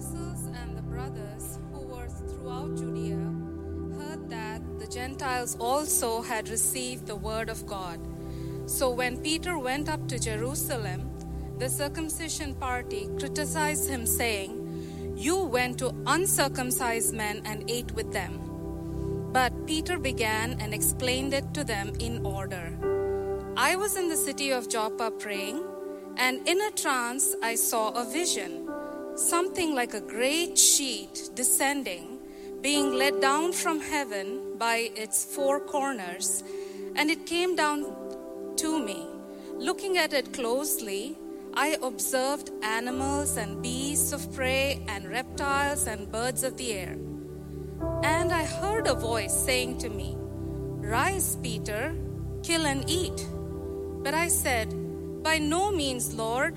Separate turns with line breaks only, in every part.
apostles and the brothers who were throughout Judea heard that the Gentiles also had received the word of God. So when Peter went up to Jerusalem, the circumcision party criticized him, saying, You went to uncircumcised men and ate with them. But Peter began and explained it to them in order. I was in the city of Joppa praying, and in a trance I saw a vision something like a great sheet descending, being let down from heaven by its four corners, and it came down to me. Looking at it closely, I observed animals and beasts of prey and reptiles and birds of the air. And I heard a voice saying to me, Rise, Peter, kill and eat. But I said, By no means, Lord,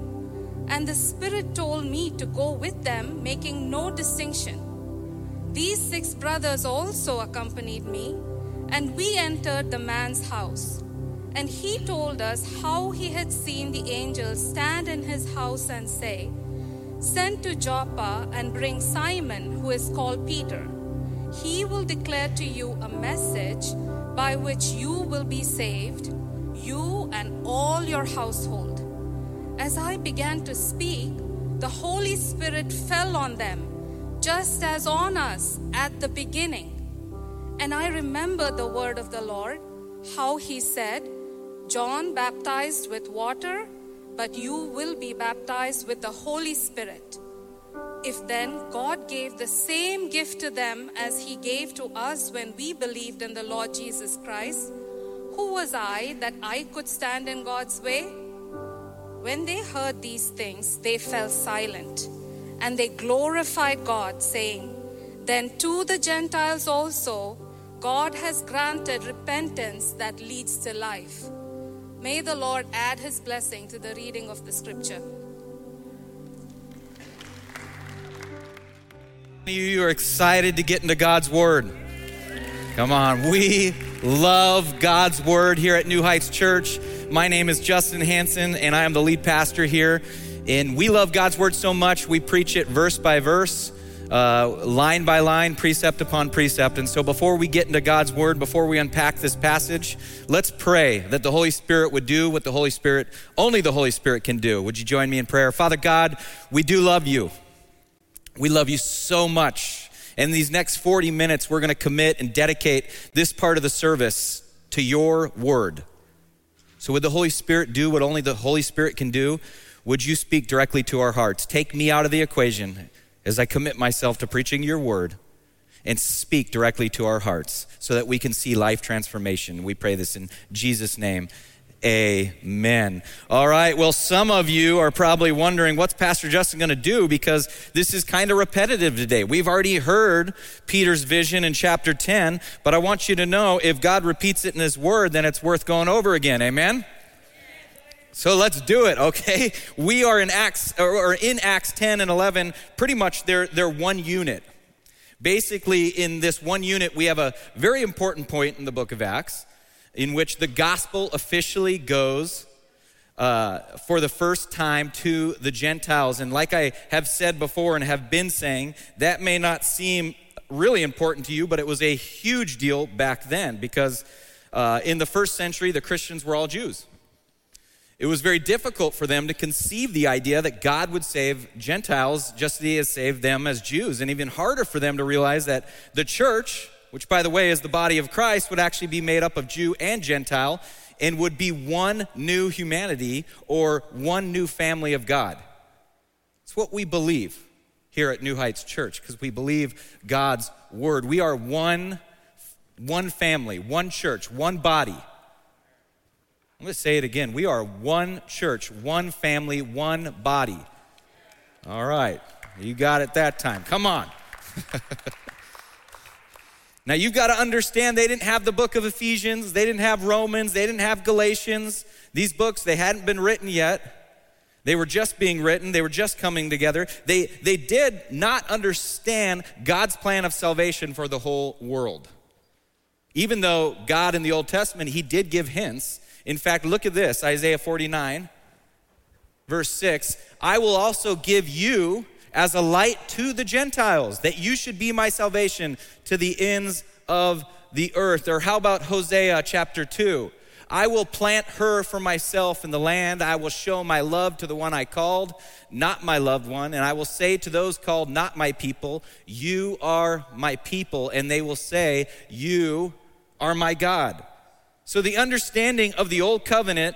And the Spirit told me to go with them, making no distinction. These six brothers also accompanied me, and we entered the man's house. And he told us how he had seen the angel stand in his house and say, Send to Joppa and bring Simon, who is called Peter. He will declare to you a message by which you will be saved, you and all your household. As I began to speak, the Holy Spirit fell on them, just as on us at the beginning. And I remember the word of the Lord, how he said, John baptized with water, but you will be baptized with the Holy Spirit. If then God gave the same gift to them as he gave to us when we believed in the Lord Jesus Christ, who was I that I could stand in God's way? When they heard these things, they fell silent, and they glorified God, saying, Then to the Gentiles also, God has granted repentance that leads to life. May the Lord add his blessing to the reading of the scripture.
You are excited to get into God's Word. Come on, we love God's Word here at New Heights Church. My name is Justin Hansen, and I am the lead pastor here. And we love God's Word so much, we preach it verse by verse, uh, line by line, precept upon precept. And so, before we get into God's Word, before we unpack this passage, let's pray that the Holy Spirit would do what the Holy Spirit, only the Holy Spirit can do. Would you join me in prayer? Father God, we do love you. We love you so much. In these next 40 minutes, we're going to commit and dedicate this part of the service to your word. So, would the Holy Spirit do what only the Holy Spirit can do? Would you speak directly to our hearts? Take me out of the equation as I commit myself to preaching your word and speak directly to our hearts so that we can see life transformation. We pray this in Jesus' name. Amen. All right. Well, some of you are probably wondering what's Pastor Justin going to do because this is kind of repetitive today. We've already heard Peter's vision in chapter 10, but I want you to know if God repeats it in his word, then it's worth going over again. Amen. So let's do it, okay? We are in Acts or in Acts 10 and 11, pretty much they're they're one unit. Basically, in this one unit, we have a very important point in the book of Acts in which the gospel officially goes uh, for the first time to the Gentiles. And like I have said before and have been saying, that may not seem really important to you, but it was a huge deal back then because uh, in the first century, the Christians were all Jews. It was very difficult for them to conceive the idea that God would save Gentiles just as He has saved them as Jews, and even harder for them to realize that the church, which by the way is the body of Christ, would actually be made up of Jew and Gentile and would be one new humanity or one new family of God. It's what we believe here at New Heights Church because we believe God's word. We are one, one family, one church, one body. I'm going to say it again. We are one church, one family, one body. All right. You got it that time. Come on. now you've got to understand they didn't have the book of Ephesians, they didn't have Romans, they didn't have Galatians. These books, they hadn't been written yet. They were just being written, they were just coming together. They, they did not understand God's plan of salvation for the whole world. Even though God in the Old Testament, He did give hints. In fact, look at this Isaiah 49, verse 6 I will also give you as a light to the Gentiles, that you should be my salvation to the ends of the earth. Or how about Hosea chapter 2? I will plant her for myself in the land. I will show my love to the one I called, not my loved one. And I will say to those called not my people, You are my people. And they will say, You are my God. So the understanding of the old covenant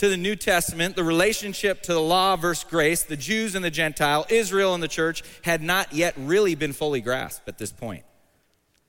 to the New Testament, the relationship to the law versus grace, the Jews and the Gentile, Israel and the church had not yet really been fully grasped at this point.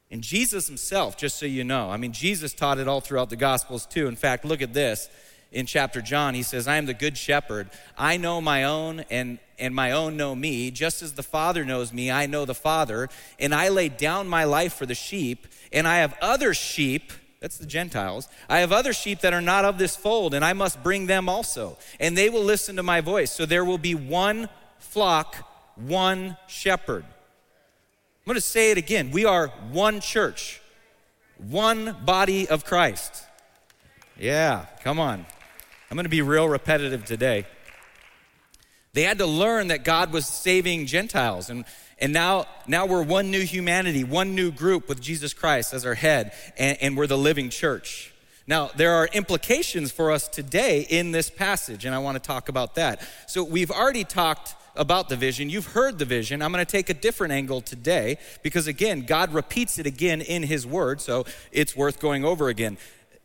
And Jesus himself, just so you know, I mean, Jesus taught it all throughout the Gospels too. In fact, look at this in chapter John. He says, I am the good shepherd. I know my own, and, and my own know me. Just as the Father knows me, I know the Father. And I lay down my life for the sheep. And I have other sheep, that's the Gentiles. I have other sheep that are not of this fold, and I must bring them also. And they will listen to my voice. So there will be one flock, one shepherd. I'm going to say it again. We are one church, one body of Christ. Yeah, come on. I'm going to be real repetitive today. They had to learn that God was saving Gentiles, and, and now, now we're one new humanity, one new group with Jesus Christ as our head, and, and we're the living church. Now, there are implications for us today in this passage, and I want to talk about that. So, we've already talked about the vision. You've heard the vision. I'm going to take a different angle today because, again, God repeats it again in His Word, so it's worth going over again.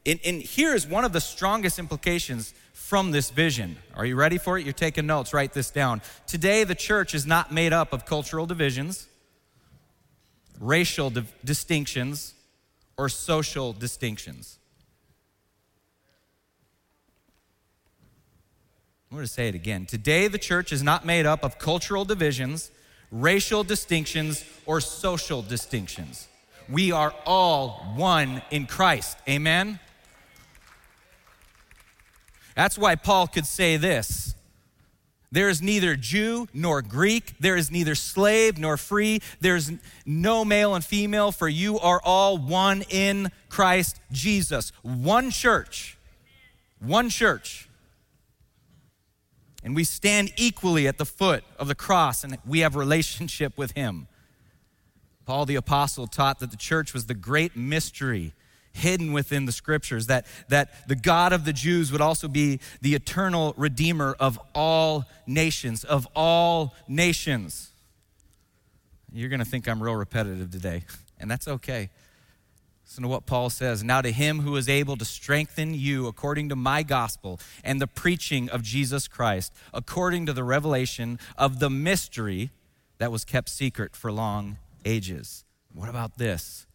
And, and here is one of the strongest implications from this vision. Are you ready for it? You're taking notes, write this down. Today, the church is not made up of cultural divisions, racial di- distinctions, or social distinctions. I'm going to say it again. Today, the church is not made up of cultural divisions, racial distinctions, or social distinctions. We are all one in Christ. Amen? That's why Paul could say this. There is neither Jew nor Greek, there is neither slave nor free, there's no male and female, for you are all one in Christ Jesus. One church. One church. And we stand equally at the foot of the cross and we have relationship with him. Paul the apostle taught that the church was the great mystery hidden within the scriptures that, that the god of the jews would also be the eternal redeemer of all nations of all nations you're going to think i'm real repetitive today and that's okay Listen to what Paul says. Now, to him who is able to strengthen you according to my gospel and the preaching of Jesus Christ, according to the revelation of the mystery that was kept secret for long ages. What about this?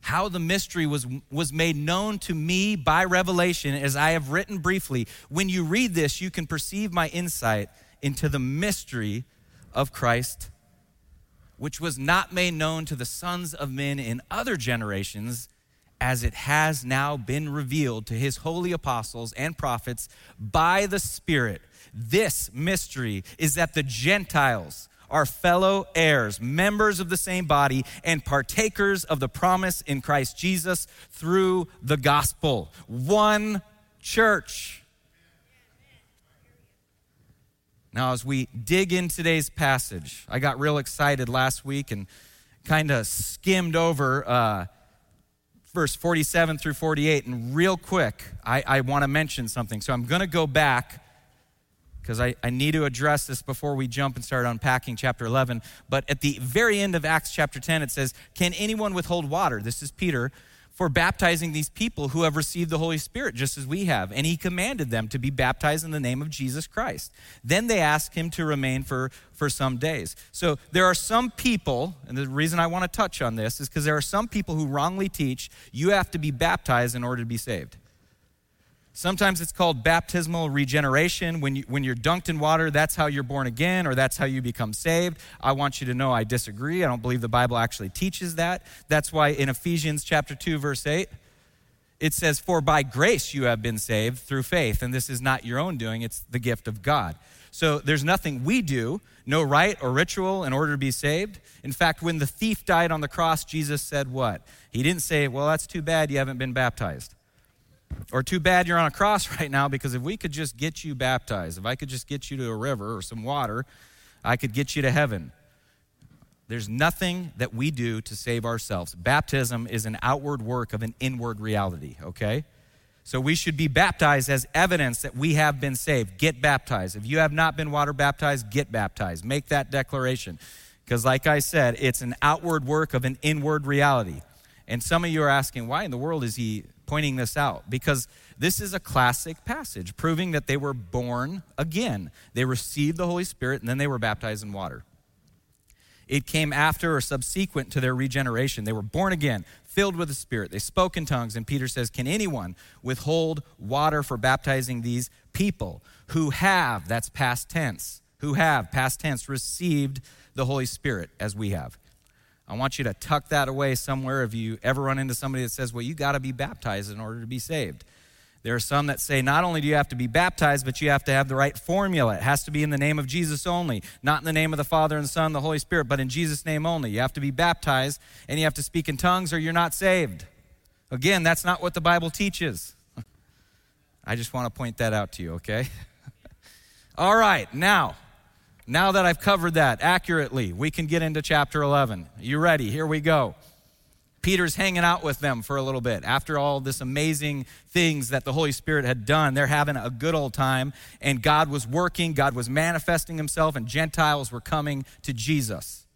How the mystery was, was made known to me by revelation, as I have written briefly. When you read this, you can perceive my insight into the mystery of Christ which was not made known to the sons of men in other generations, as it has now been revealed to his holy apostles and prophets by the Spirit. This mystery is that the Gentiles are fellow heirs, members of the same body, and partakers of the promise in Christ Jesus through the gospel. One church. Now, as we dig in today's passage, I got real excited last week and kind of skimmed over uh, verse 47 through 48. And real quick, I, I want to mention something. So I'm going to go back because I, I need to address this before we jump and start unpacking chapter 11. But at the very end of Acts chapter 10, it says, Can anyone withhold water? This is Peter for baptizing these people who have received the Holy Spirit just as we have. And he commanded them to be baptized in the name of Jesus Christ. Then they asked him to remain for, for some days. So there are some people, and the reason I want to touch on this is because there are some people who wrongly teach you have to be baptized in order to be saved. Sometimes it's called baptismal regeneration. When, you, when you're dunked in water, that's how you're born again or that's how you become saved. I want you to know I disagree. I don't believe the Bible actually teaches that. That's why in Ephesians chapter 2 verse 8 it says for by grace you have been saved through faith and this is not your own doing, it's the gift of God. So there's nothing we do, no rite or ritual in order to be saved. In fact, when the thief died on the cross, Jesus said what? He didn't say, "Well, that's too bad you haven't been baptized." Or too bad you're on a cross right now because if we could just get you baptized, if I could just get you to a river or some water, I could get you to heaven. There's nothing that we do to save ourselves. Baptism is an outward work of an inward reality, okay? So we should be baptized as evidence that we have been saved. Get baptized. If you have not been water baptized, get baptized. Make that declaration. Because, like I said, it's an outward work of an inward reality. And some of you are asking, why in the world is he pointing this out because this is a classic passage proving that they were born again. They received the Holy Spirit and then they were baptized in water. It came after or subsequent to their regeneration. They were born again, filled with the Spirit. They spoke in tongues. And Peter says, Can anyone withhold water for baptizing these people who have, that's past tense, who have, past tense, received the Holy Spirit as we have? I want you to tuck that away somewhere if you ever run into somebody that says, well, you got to be baptized in order to be saved. There are some that say not only do you have to be baptized, but you have to have the right formula. It has to be in the name of Jesus only, not in the name of the Father and Son, the Holy Spirit, but in Jesus' name only. You have to be baptized and you have to speak in tongues or you're not saved. Again, that's not what the Bible teaches. I just want to point that out to you, okay? All right, now, now that I've covered that accurately, we can get into chapter 11. You ready? Here we go. Peter's hanging out with them for a little bit. After all this amazing things that the Holy Spirit had done, they're having a good old time, and God was working, God was manifesting himself, and Gentiles were coming to Jesus.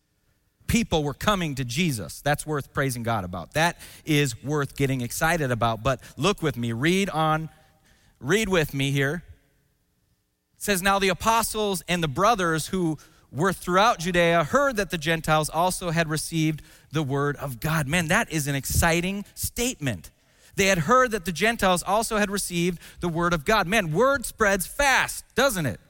People were coming to Jesus. That's worth praising God about. That is worth getting excited about. But look with me, read on, read with me here says, Now the apostles and the brothers who were throughout Judea heard that the Gentiles also had received the word of God. Man, that is an exciting statement. They had heard that the Gentiles also had received the word of God. Man, word spreads fast, doesn't it?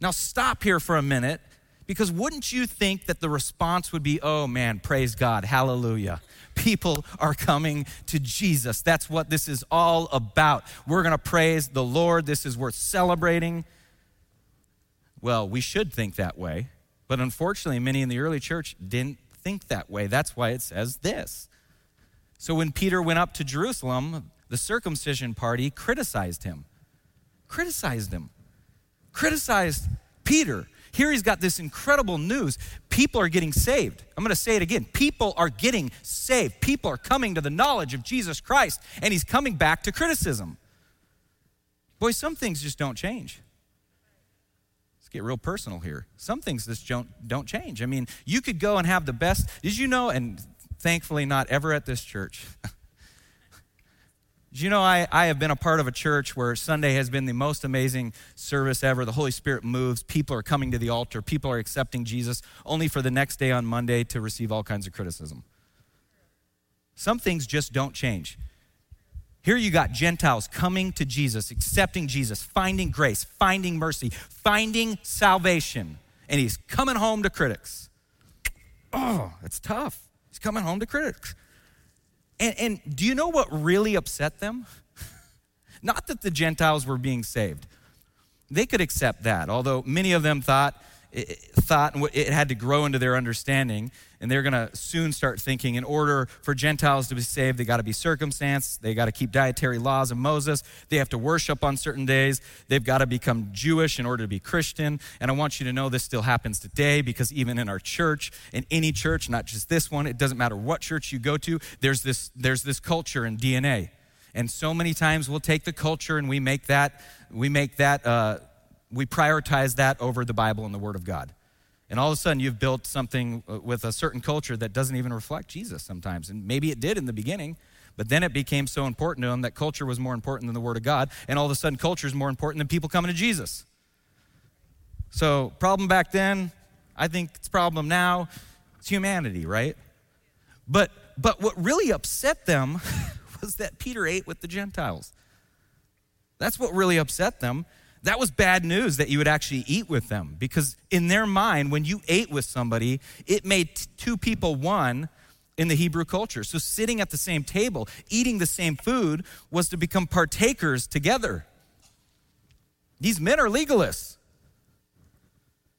Now, stop here for a minute because wouldn't you think that the response would be, oh man, praise God, hallelujah? People are coming to Jesus. That's what this is all about. We're going to praise the Lord. This is worth celebrating. Well, we should think that way, but unfortunately, many in the early church didn't think that way. That's why it says this. So when Peter went up to Jerusalem, the circumcision party criticized him. Criticized him. Criticized Peter here he's got this incredible news. People are getting saved. I'm going to say it again. People are getting saved. People are coming to the knowledge of Jesus Christ, and he's coming back to criticism. Boy, some things just don't change. Let's get real personal here. Some things just don't, don't change. I mean, you could go and have the best. Did you know, and thankfully not ever at this church, you know, I, I have been a part of a church where Sunday has been the most amazing service ever. The Holy Spirit moves. People are coming to the altar. People are accepting Jesus, only for the next day on Monday to receive all kinds of criticism. Some things just don't change. Here you got Gentiles coming to Jesus, accepting Jesus, finding grace, finding mercy, finding salvation, and he's coming home to critics. Oh, it's tough. He's coming home to critics. And, and do you know what really upset them? Not that the Gentiles were being saved. They could accept that, although many of them thought, thought and it had to grow into their understanding and they're going to soon start thinking in order for gentiles to be saved they got to be circumcised they got to keep dietary laws of moses they have to worship on certain days they've got to become jewish in order to be christian and i want you to know this still happens today because even in our church in any church not just this one it doesn't matter what church you go to there's this there's this culture and dna and so many times we'll take the culture and we make that we make that uh, we prioritize that over the Bible and the Word of God. And all of a sudden, you've built something uh, with a certain culture that doesn't even reflect Jesus sometimes. And maybe it did in the beginning, but then it became so important to them that culture was more important than the Word of God. And all of a sudden, culture is more important than people coming to Jesus. So, problem back then, I think it's problem now. It's humanity, right? But but what really upset them was that Peter ate with the Gentiles. That's what really upset them. That was bad news that you would actually eat with them because, in their mind, when you ate with somebody, it made t- two people one in the Hebrew culture. So, sitting at the same table, eating the same food, was to become partakers together. These men are legalists.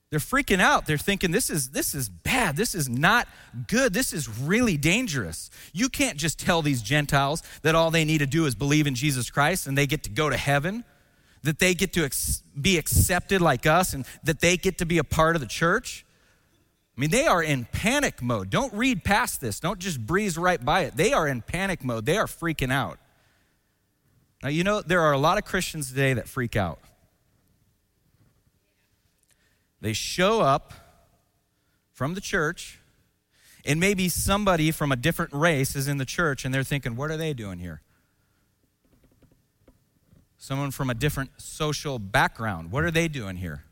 They're freaking out. They're thinking this is this is bad. This is not good. This is really dangerous. You can't just tell these Gentiles that all they need to do is believe in Jesus Christ and they get to go to heaven, that they get to ex- be accepted like us and that they get to be a part of the church. I mean, they are in panic mode. Don't read past this. Don't just breeze right by it. They are in panic mode. They are freaking out. Now, you know, there are a lot of Christians today that freak out. They show up from the church, and maybe somebody from a different race is in the church, and they're thinking, what are they doing here? Someone from a different social background, what are they doing here?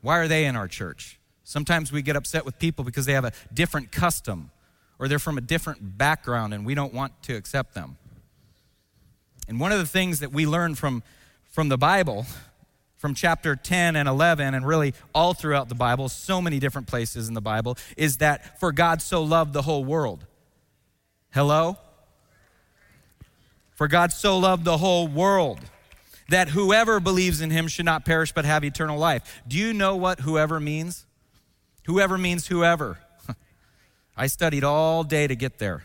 Why are they in our church? Sometimes we get upset with people because they have a different custom or they're from a different background and we don't want to accept them. And one of the things that we learn from, from the Bible from chapter 10 and 11, and really all throughout the Bible, so many different places in the Bible, is that for God so loved the whole world. Hello? For God so loved the whole world that whoever believes in him should not perish but have eternal life. Do you know what whoever means? Whoever means whoever. I studied all day to get there.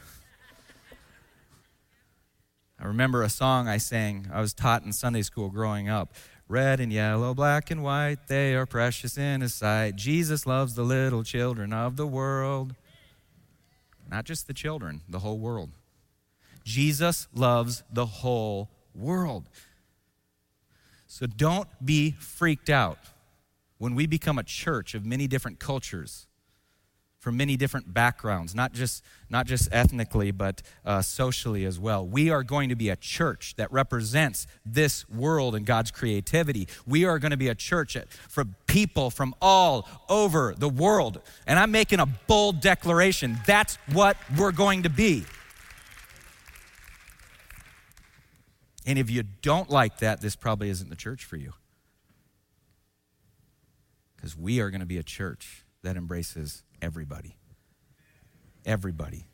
I remember a song I sang, I was taught in Sunday school growing up. Red and yellow, black and white, they are precious in His sight. Jesus loves the little children of the world. Not just the children, the whole world. Jesus loves the whole world. So don't be freaked out when we become a church of many different cultures from many different backgrounds, not just, not just ethnically, but uh, socially as well. We are going to be a church that represents this world and God's creativity. We are going to be a church for people from all over the world. And I'm making a bold declaration that's what we're going to be. And if you don't like that, this probably isn't the church for you. Because we are going to be a church that embraces everybody. Everybody.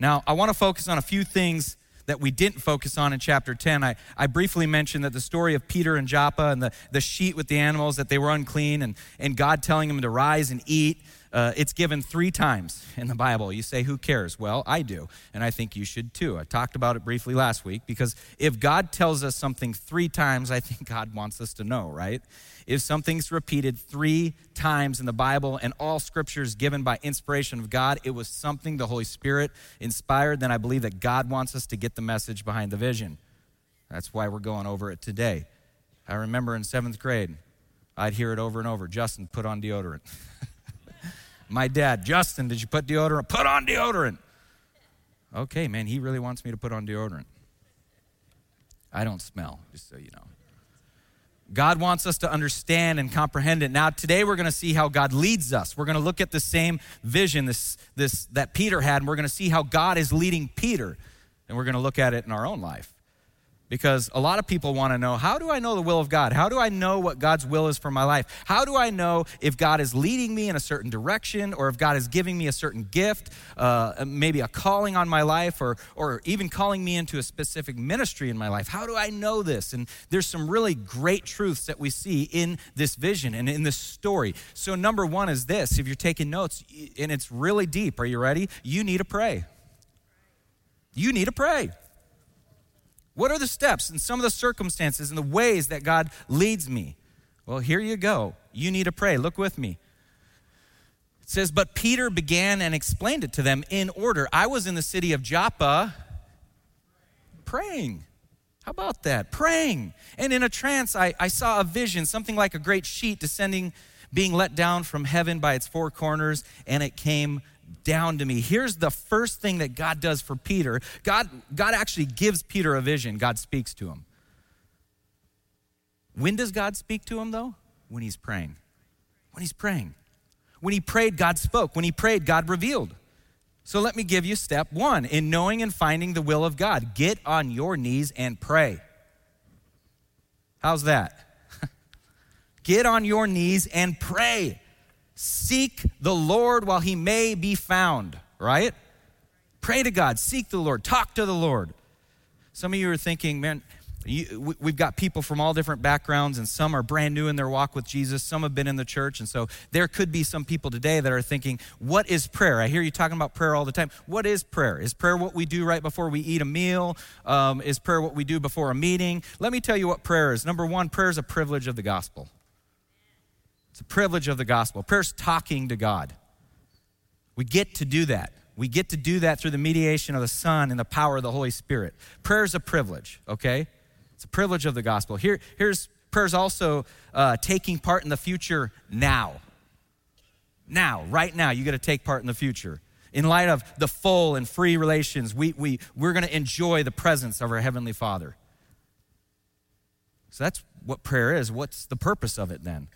Now, I want to focus on a few things that we didn't focus on in chapter 10. I, I briefly mentioned that the story of Peter and Joppa and the, the sheet with the animals, that they were unclean, and, and God telling them to rise and eat. Uh, it's given three times in the Bible. You say, Who cares? Well, I do, and I think you should too. I talked about it briefly last week because if God tells us something three times, I think God wants us to know, right? If something's repeated three times in the Bible and all scriptures given by inspiration of God, it was something the Holy Spirit inspired, then I believe that God wants us to get the message behind the vision. That's why we're going over it today. I remember in seventh grade, I'd hear it over and over Justin, put on deodorant. My dad, Justin, did you put deodorant? Put on deodorant. Okay, man, he really wants me to put on deodorant. I don't smell, just so you know. God wants us to understand and comprehend it. Now, today we're going to see how God leads us. We're going to look at the same vision this, this, that Peter had, and we're going to see how God is leading Peter. And we're going to look at it in our own life because a lot of people want to know how do I know the will of God? How do I know what God's will is for my life? How do I know if God is leading me in a certain direction or if God is giving me a certain gift, uh, maybe a calling on my life or, or even calling me into a specific ministry in my life? How do I know this? And there's some really great truths that we see in this vision and in this story. So, number one is this if you're taking notes, and it's really deep, are you ready? You need to pray. You need to pray. What are the steps and some of the circumstances and the ways that God leads me? Well, here you go. You need to pray. Look with me. It says, But Peter began and explained it to them in order. I was in the city of Joppa praying. How about that? Praying. And in a trance, I, I saw a vision, something like a great sheet descending, being let down from heaven by its four corners, and it came down to me. Here's the first thing that God does for Peter God, God actually gives Peter a vision, God speaks to him. When does God speak to him, though? When he's praying. When he's praying. When he prayed, God spoke. When he prayed, God revealed. So let me give you step one in knowing and finding the will of God get on your knees and pray. How's that? Get on your knees and pray. Seek the Lord while he may be found, right? Pray to God, seek the Lord, talk to the Lord. Some of you are thinking, man, you, we've got people from all different backgrounds, and some are brand new in their walk with Jesus. Some have been in the church. And so there could be some people today that are thinking, What is prayer? I hear you talking about prayer all the time. What is prayer? Is prayer what we do right before we eat a meal? Um, is prayer what we do before a meeting? Let me tell you what prayer is. Number one, prayer is a privilege of the gospel. It's a privilege of the gospel. Prayer's talking to God. We get to do that. We get to do that through the mediation of the Son and the power of the Holy Spirit. Prayer is a privilege, okay? It's a privilege of the gospel. Here, here's prayers also uh, taking part in the future now. Now, right now, you got to take part in the future. In light of the full and free relations, we, we, we're going to enjoy the presence of our Heavenly Father. So that's what prayer is. What's the purpose of it then?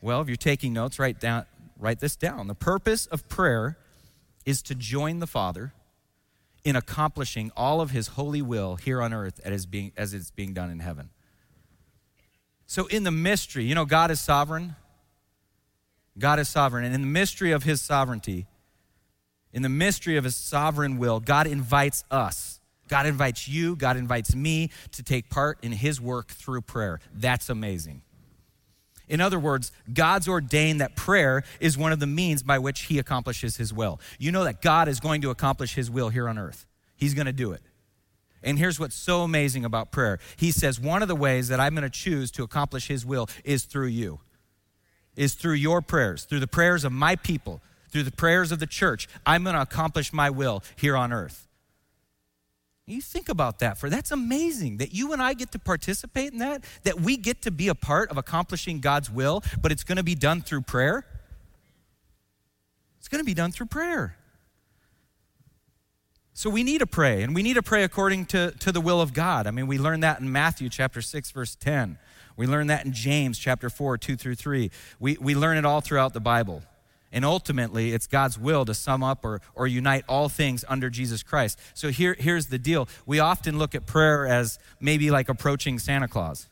Well, if you're taking notes, write, down, write this down. The purpose of prayer is to join the Father in accomplishing all of his holy will here on earth as, being, as it's being done in heaven. So, in the mystery, you know, God is sovereign. God is sovereign. And in the mystery of his sovereignty, in the mystery of his sovereign will, God invites us. God invites you, God invites me to take part in his work through prayer. That's amazing. In other words, God's ordained that prayer is one of the means by which he accomplishes his will. You know that God is going to accomplish his will here on earth, he's going to do it. And here's what's so amazing about prayer He says, one of the ways that I'm going to choose to accomplish his will is through you, is through your prayers, through the prayers of my people, through the prayers of the church. I'm going to accomplish my will here on earth. You think about that for that's amazing that you and I get to participate in that, that we get to be a part of accomplishing God's will, but it's going to be done through prayer. It's going to be done through prayer. So we need to pray, and we need to pray according to, to the will of God. I mean, we learn that in Matthew chapter 6, verse 10. We learn that in James chapter 4, 2 through 3. We, we learn it all throughout the Bible. And ultimately, it's God's will to sum up or, or unite all things under Jesus Christ. So here, here's the deal. We often look at prayer as maybe like approaching Santa Claus.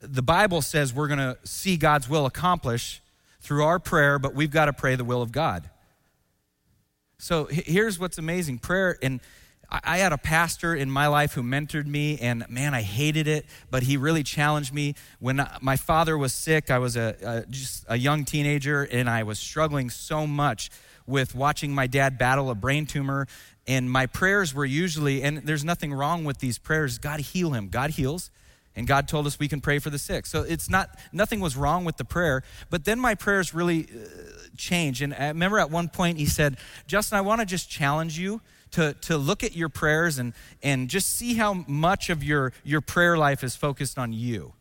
The Bible says we're going to see God's will accomplish through our prayer, but we've got to pray the will of God. So here's what's amazing prayer, and I had a pastor in my life who mentored me, and man, I hated it, but he really challenged me. When my father was sick, I was a, a, just a young teenager, and I was struggling so much with watching my dad battle a brain tumor. And my prayers were usually, and there's nothing wrong with these prayers God heal him. God heals. And God told us we can pray for the sick. So it's not, nothing was wrong with the prayer. But then my prayers really uh, changed. And I remember at one point he said, Justin, I want to just challenge you to, to look at your prayers and, and just see how much of your, your prayer life is focused on you.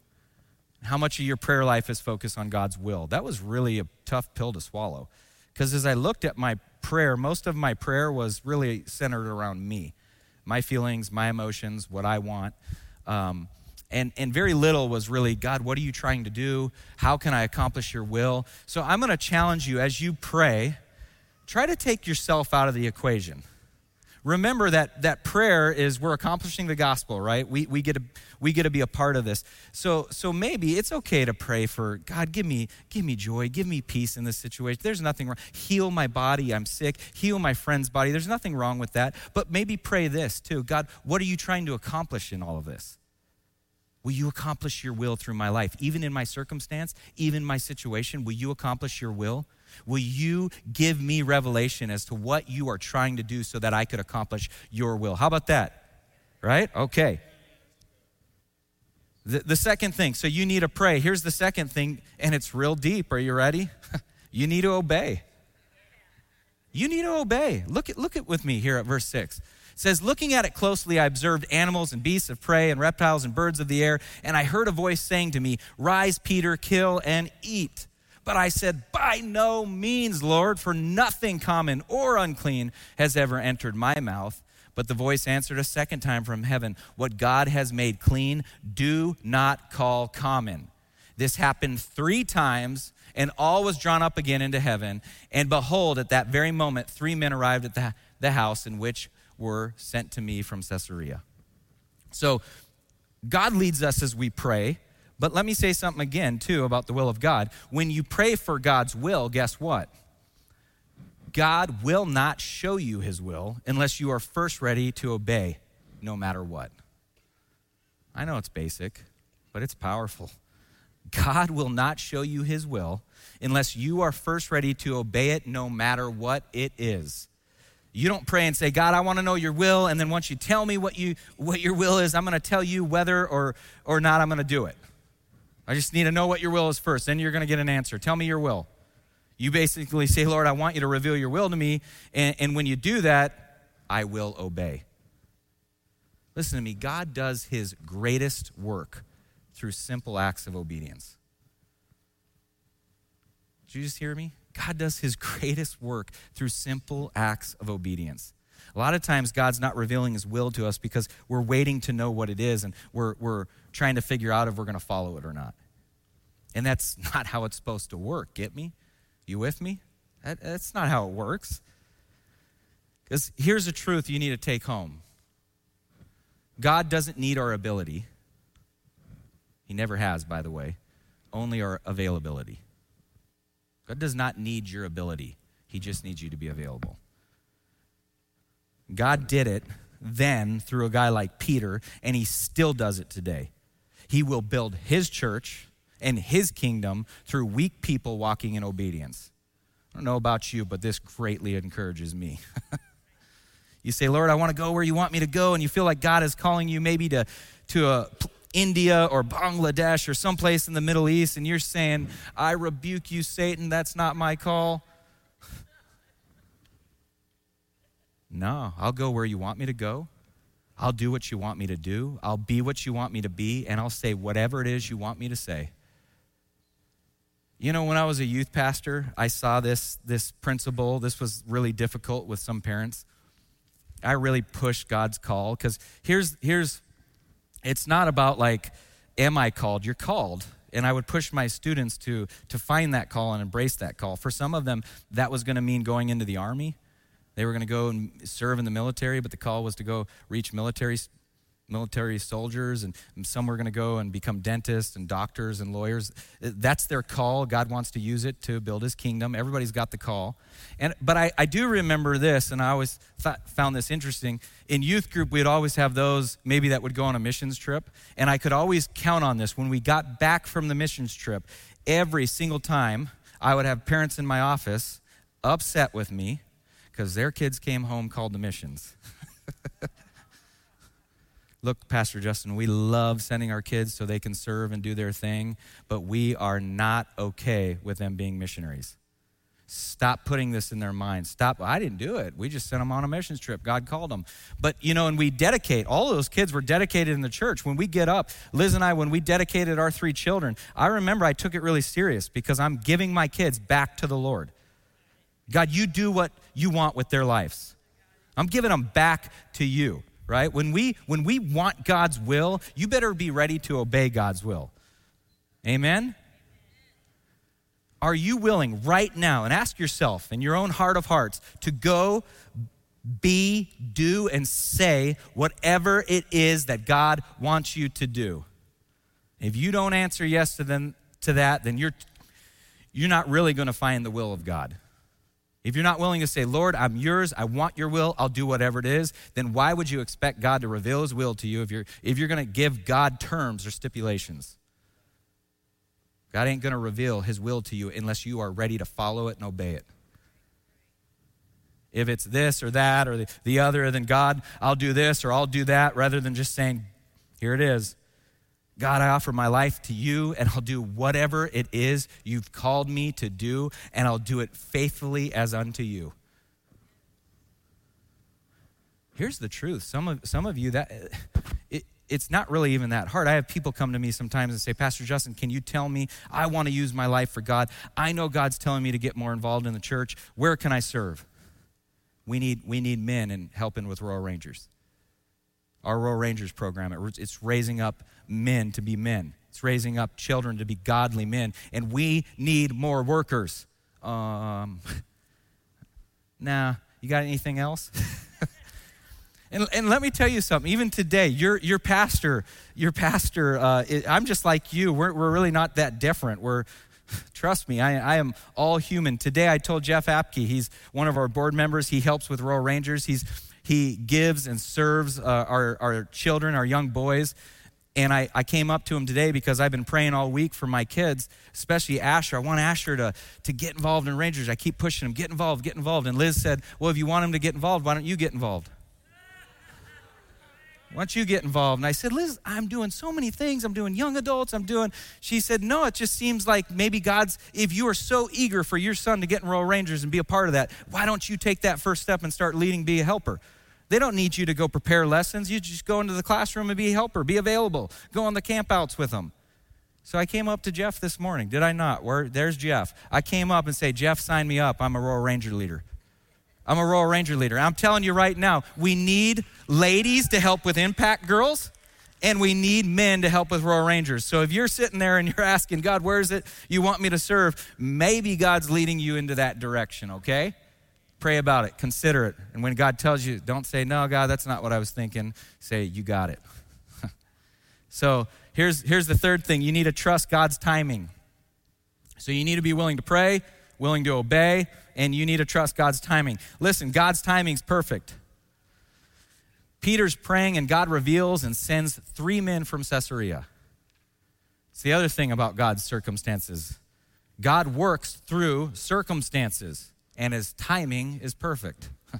How much of your prayer life is focused on God's will. That was really a tough pill to swallow. Because as I looked at my prayer, most of my prayer was really centered around me my feelings, my emotions, what I want. Um, and, and very little was really, God, what are you trying to do? How can I accomplish your will? So I'm going to challenge you as you pray, try to take yourself out of the equation remember that that prayer is we're accomplishing the gospel right? We, we get to we get to be a part of this. So so maybe it's okay to pray for god give me give me joy give me peace in this situation. There's nothing wrong. Heal my body i'm sick. Heal my friend's body. There's nothing wrong with that. But maybe pray this too. God what are you trying to accomplish in all of this? Will you accomplish your will through my life? Even in my circumstance, even my situation, will you accomplish your will? Will you give me revelation as to what you are trying to do so that I could accomplish your will? How about that? Right? Okay. The, the second thing, so you need to pray. Here's the second thing, and it's real deep. Are you ready? you need to obey. You need to obey. Look at look at with me here at verse 6. It says, Looking at it closely, I observed animals and beasts of prey and reptiles and birds of the air, and I heard a voice saying to me, Rise, Peter, kill and eat. But I said, By no means, Lord, for nothing common or unclean has ever entered my mouth. But the voice answered a second time from heaven What God has made clean, do not call common. This happened three times, and all was drawn up again into heaven. And behold, at that very moment, three men arrived at the, the house in which were sent to me from Caesarea. So, God leads us as we pray. But let me say something again, too, about the will of God. When you pray for God's will, guess what? God will not show you his will unless you are first ready to obey, no matter what. I know it's basic, but it's powerful. God will not show you his will unless you are first ready to obey it, no matter what it is. You don't pray and say, God, I want to know your will, and then once you tell me what, you, what your will is, I'm going to tell you whether or, or not I'm going to do it. I just need to know what your will is first. Then you're going to get an answer. Tell me your will. You basically say, Lord, I want you to reveal your will to me. And, and when you do that, I will obey. Listen to me. God does his greatest work through simple acts of obedience. Did you just hear me? God does his greatest work through simple acts of obedience. A lot of times, God's not revealing his will to us because we're waiting to know what it is and we're, we're trying to figure out if we're going to follow it or not. And that's not how it's supposed to work. Get me? You with me? That, that's not how it works. Because here's the truth you need to take home God doesn't need our ability. He never has, by the way, only our availability. God does not need your ability, He just needs you to be available. God did it then through a guy like Peter, and He still does it today. He will build His church and his kingdom through weak people walking in obedience. I don't know about you, but this greatly encourages me. you say, Lord, I want to go where you want me to go, and you feel like God is calling you maybe to, to a, India or Bangladesh or someplace in the Middle East, and you're saying, I rebuke you, Satan, that's not my call. No, I'll go where you want me to go. I'll do what you want me to do. I'll be what you want me to be, and I'll say whatever it is you want me to say. You know, when I was a youth pastor, I saw this, this principle. This was really difficult with some parents. I really pushed God's call because here's, here's, it's not about like, am I called? You're called. And I would push my students to, to find that call and embrace that call. For some of them, that was going to mean going into the army. They were going to go and serve in the military, but the call was to go reach military military soldiers, and some were going to go and become dentists and doctors and lawyers. Uh, that's their call. God wants to use it to build his kingdom. Everybody's got the call. And, but I, I do remember this, and I always thought, found this interesting. In youth group, we'd always have those maybe that would go on a missions trip, and I could always count on this. When we got back from the missions trip, every single time, I would have parents in my office upset with me because their kids came home called to missions. Look, Pastor Justin, we love sending our kids so they can serve and do their thing, but we are not okay with them being missionaries. Stop putting this in their minds. Stop. I didn't do it. We just sent them on a missions trip. God called them. But, you know, and we dedicate, all those kids were dedicated in the church. When we get up, Liz and I, when we dedicated our three children, I remember I took it really serious because I'm giving my kids back to the Lord. God, you do what you want with their lives. I'm giving them back to you right? When we when we want God's will, you better be ready to obey God's will. Amen. Are you willing right now and ask yourself in your own heart of hearts to go be, do, and say whatever it is that God wants you to do? If you don't answer yes to, them, to that, then you're, you're not really going to find the will of God. If you're not willing to say, Lord, I'm yours, I want your will, I'll do whatever it is, then why would you expect God to reveal his will to you if you're, if you're going to give God terms or stipulations? God ain't going to reveal his will to you unless you are ready to follow it and obey it. If it's this or that or the, the other, then God, I'll do this or I'll do that, rather than just saying, here it is. God, I offer my life to you, and I'll do whatever it is you've called me to do, and I'll do it faithfully as unto you. Here's the truth. Some of, some of you, that it, it's not really even that hard. I have people come to me sometimes and say, Pastor Justin, can you tell me I want to use my life for God? I know God's telling me to get more involved in the church. Where can I serve? We need, we need men and helping with Royal Rangers. Our Royal Rangers program, it's raising up men to be men. It's raising up children to be godly men. And we need more workers. Um, nah, you got anything else? And, and let me tell you something. Even today, your, your pastor, your pastor, uh, I'm just like you. We're, we're really not that different. We're, trust me, I, I am all human. Today, I told Jeff Apke, he's one of our board members. He helps with Royal Rangers. He's, he gives and serves uh, our, our children, our young boys. And I, I came up to him today because I've been praying all week for my kids, especially Asher. I want Asher to, to get involved in Rangers. I keep pushing him, get involved, get involved. And Liz said, Well, if you want him to get involved, why don't you get involved? Why don't you get involved? And I said, Liz, I'm doing so many things. I'm doing young adults. I'm doing. She said, No, it just seems like maybe God's, if you are so eager for your son to get in Royal Rangers and be a part of that, why don't you take that first step and start leading, be a helper? They don't need you to go prepare lessons. You just go into the classroom and be a helper, be available, go on the campouts with them. So I came up to Jeff this morning. Did I not? Where there's Jeff. I came up and say, Jeff, sign me up. I'm a Royal Ranger leader. I'm a Royal Ranger leader. I'm telling you right now, we need ladies to help with Impact Girls, and we need men to help with Royal Rangers. So if you're sitting there and you're asking, God, where is it you want me to serve? Maybe God's leading you into that direction, okay? Pray about it, consider it. And when God tells you, don't say, no, God, that's not what I was thinking. Say, you got it. so here's, here's the third thing you need to trust God's timing. So you need to be willing to pray, willing to obey, and you need to trust God's timing. Listen, God's timing's perfect. Peter's praying, and God reveals and sends three men from Caesarea. It's the other thing about God's circumstances God works through circumstances, and his timing is perfect.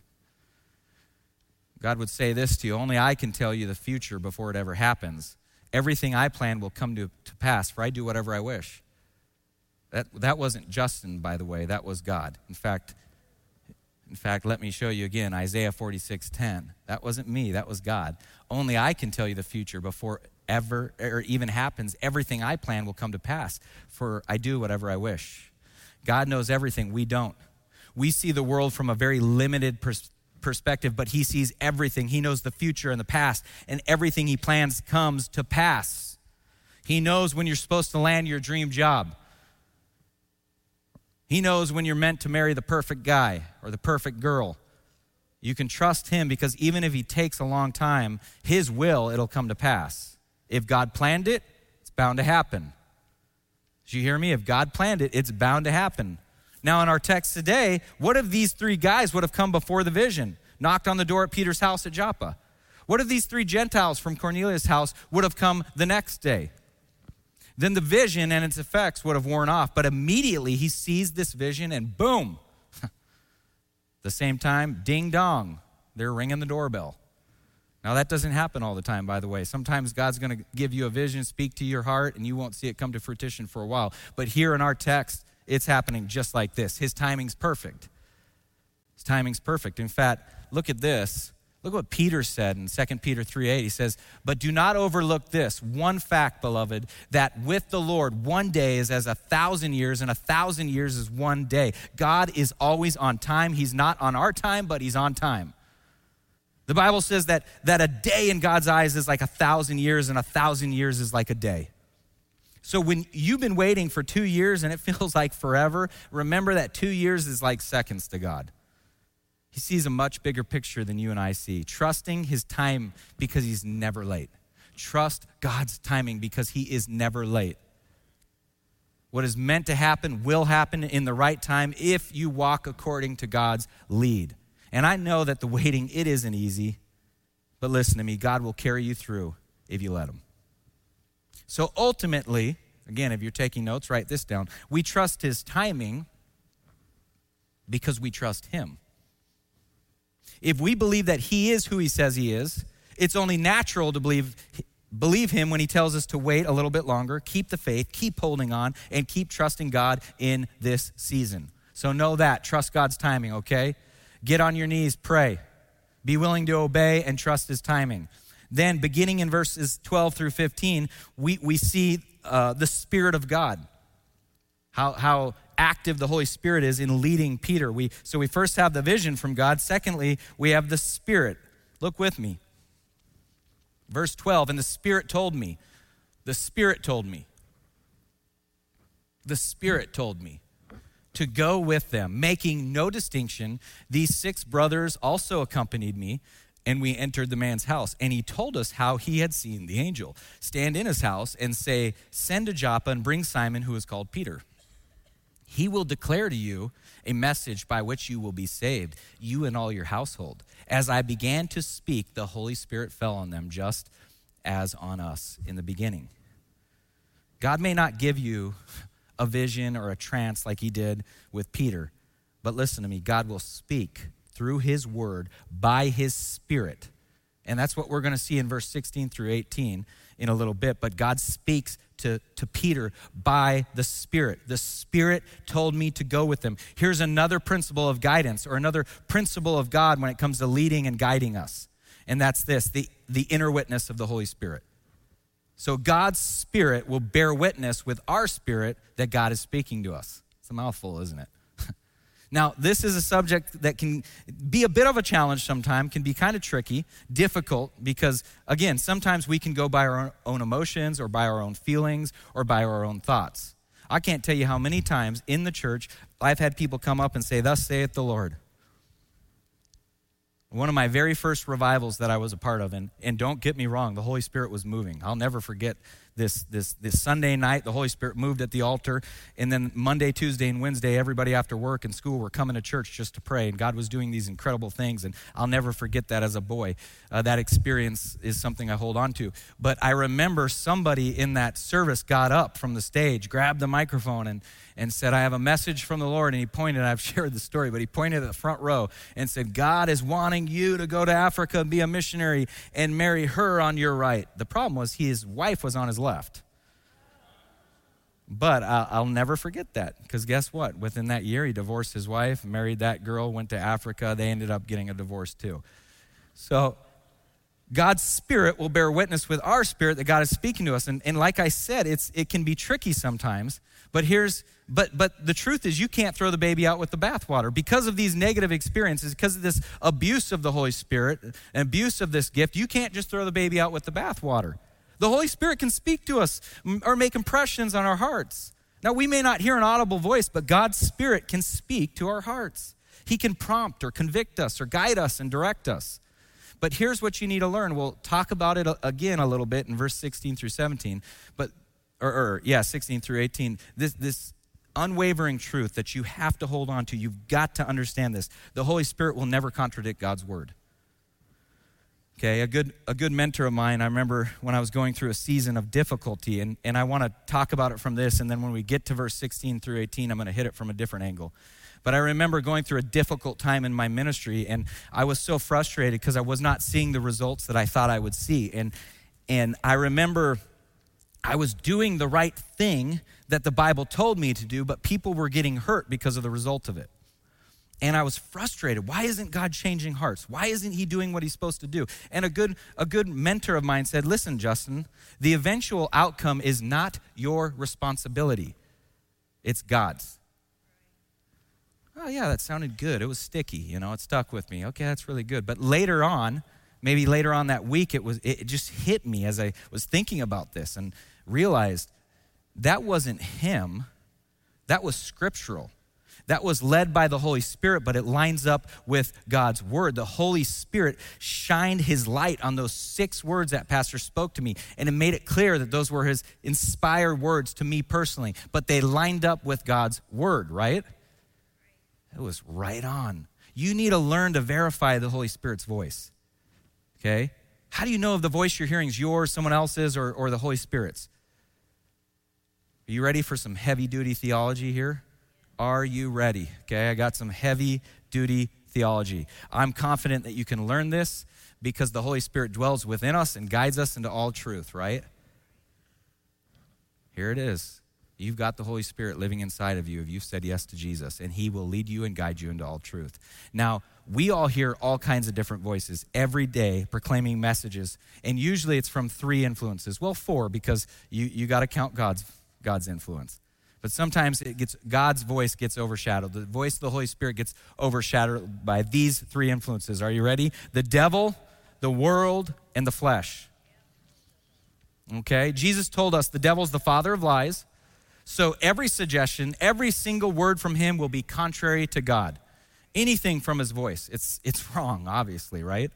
God would say this to you only I can tell you the future before it ever happens. Everything I plan will come to, to pass, for I do whatever I wish. That, that wasn't Justin, by the way, that was God. In fact, in fact, let me show you again Isaiah 46:10. That wasn't me, that was God. Only I can tell you the future before ever or even happens. Everything I plan will come to pass, for I do whatever I wish. God knows everything, we don't. We see the world from a very limited pers- perspective, but He sees everything. He knows the future and the past, and everything He plans comes to pass. He knows when you're supposed to land your dream job. He knows when you're meant to marry the perfect guy or the perfect girl. You can trust him because even if he takes a long time, his will, it'll come to pass. If God planned it, it's bound to happen. Did you hear me? If God planned it, it's bound to happen. Now, in our text today, what if these three guys would have come before the vision, knocked on the door at Peter's house at Joppa? What if these three Gentiles from Cornelius' house would have come the next day? then the vision and its effects would have worn off. But immediately he sees this vision and boom. the same time, ding dong, they're ringing the doorbell. Now, that doesn't happen all the time, by the way. Sometimes God's going to give you a vision, speak to your heart, and you won't see it come to fruition for a while. But here in our text, it's happening just like this. His timing's perfect. His timing's perfect. In fact, look at this. Look what Peter said in 2 Peter 3:8. He says, "But do not overlook this one fact, beloved, that with the Lord one day is as a thousand years and a thousand years is one day. God is always on time. He's not on our time, but he's on time." The Bible says that, that a day in God's eyes is like a thousand years, and a thousand years is like a day. So when you've been waiting for two years and it feels like forever, remember that two years is like seconds to God. He sees a much bigger picture than you and I see. Trusting his time because he's never late. Trust God's timing because he is never late. What is meant to happen will happen in the right time if you walk according to God's lead. And I know that the waiting, it isn't easy. But listen to me, God will carry you through if you let him. So ultimately, again, if you're taking notes, write this down. We trust his timing because we trust him. If we believe that he is who he says he is, it's only natural to believe believe him when he tells us to wait a little bit longer, keep the faith, keep holding on, and keep trusting God in this season. So know that. Trust God's timing, okay? Get on your knees, pray. Be willing to obey and trust his timing. Then, beginning in verses 12 through 15, we, we see uh, the Spirit of God. How, how active the Holy Spirit is in leading Peter. We, so we first have the vision from God. Secondly, we have the Spirit. Look with me. Verse 12, and the Spirit told me, the Spirit told me, the Spirit told me to go with them, making no distinction. These six brothers also accompanied me, and we entered the man's house. And he told us how he had seen the angel stand in his house and say, Send to Joppa and bring Simon, who is called Peter. He will declare to you a message by which you will be saved, you and all your household. As I began to speak, the Holy Spirit fell on them, just as on us in the beginning. God may not give you a vision or a trance like he did with Peter, but listen to me God will speak through his word by his spirit. And that's what we're going to see in verse 16 through 18 in a little bit. But God speaks to, to Peter by the Spirit. The Spirit told me to go with him. Here's another principle of guidance or another principle of God when it comes to leading and guiding us. And that's this the, the inner witness of the Holy Spirit. So God's Spirit will bear witness with our spirit that God is speaking to us. It's a mouthful, isn't it? Now, this is a subject that can be a bit of a challenge sometimes, can be kind of tricky, difficult, because again, sometimes we can go by our own emotions or by our own feelings or by our own thoughts. I can't tell you how many times in the church I've had people come up and say, Thus saith the Lord. One of my very first revivals that I was a part of, and, and don't get me wrong, the Holy Spirit was moving. I'll never forget this, this, this Sunday night, the Holy Spirit moved at the altar. And then Monday, Tuesday, and Wednesday, everybody after work and school were coming to church just to pray. And God was doing these incredible things. And I'll never forget that as a boy. Uh, that experience is something I hold on to. But I remember somebody in that service got up from the stage, grabbed the microphone, and, and said, I have a message from the Lord. And he pointed, I've shared the story, but he pointed at the front row and said, God is wanting you to go to Africa and be a missionary and marry her on your right. The problem was his wife was on his left. But I'll never forget that because guess what? Within that year, he divorced his wife, married that girl, went to Africa. They ended up getting a divorce too. So, God's spirit will bear witness with our spirit that God is speaking to us. And, and like I said, it's, it can be tricky sometimes. But here's but but the truth is you can't throw the baby out with the bathwater because of these negative experiences, because of this abuse of the Holy Spirit and abuse of this gift. You can't just throw the baby out with the bathwater. The Holy Spirit can speak to us or make impressions on our hearts. Now, we may not hear an audible voice, but God's Spirit can speak to our hearts. He can prompt or convict us or guide us and direct us. But here's what you need to learn. We'll talk about it again a little bit in verse 16 through 17. But, or, or yeah, 16 through 18. This, this unwavering truth that you have to hold on to. You've got to understand this. The Holy Spirit will never contradict God's word. Okay, a good, a good mentor of mine, I remember when I was going through a season of difficulty, and, and I want to talk about it from this, and then when we get to verse 16 through 18, I'm going to hit it from a different angle. But I remember going through a difficult time in my ministry, and I was so frustrated because I was not seeing the results that I thought I would see. And, and I remember I was doing the right thing that the Bible told me to do, but people were getting hurt because of the result of it. And I was frustrated. Why isn't God changing hearts? Why isn't he doing what he's supposed to do? And a good a good mentor of mine said, "Listen, Justin, the eventual outcome is not your responsibility. It's God's." Oh yeah, that sounded good. It was sticky, you know, it stuck with me. Okay, that's really good. But later on, maybe later on that week it was it just hit me as I was thinking about this and realized that wasn't him, that was scriptural. That was led by the Holy Spirit, but it lines up with God's word. The Holy Spirit shined his light on those six words that Pastor spoke to me, and it made it clear that those were his inspired words to me personally, but they lined up with God's word, right? It was right on. You need to learn to verify the Holy Spirit's voice. Okay? How do you know if the voice you're hearing is yours, someone else's, or, or the Holy Spirit's? Are you ready for some heavy duty theology here? Are you ready? Okay, I got some heavy duty theology. I'm confident that you can learn this because the Holy Spirit dwells within us and guides us into all truth, right? Here it is. You've got the Holy Spirit living inside of you if you've said yes to Jesus, and He will lead you and guide you into all truth. Now, we all hear all kinds of different voices every day proclaiming messages, and usually it's from three influences. Well, four, because you, you got to count God's God's influence. But sometimes it gets God's voice gets overshadowed. The voice of the Holy Spirit gets overshadowed by these three influences. Are you ready? The devil, the world, and the flesh. Okay? Jesus told us the devil's the father of lies. So every suggestion, every single word from him will be contrary to God. Anything from his voice, it's it's wrong, obviously, right?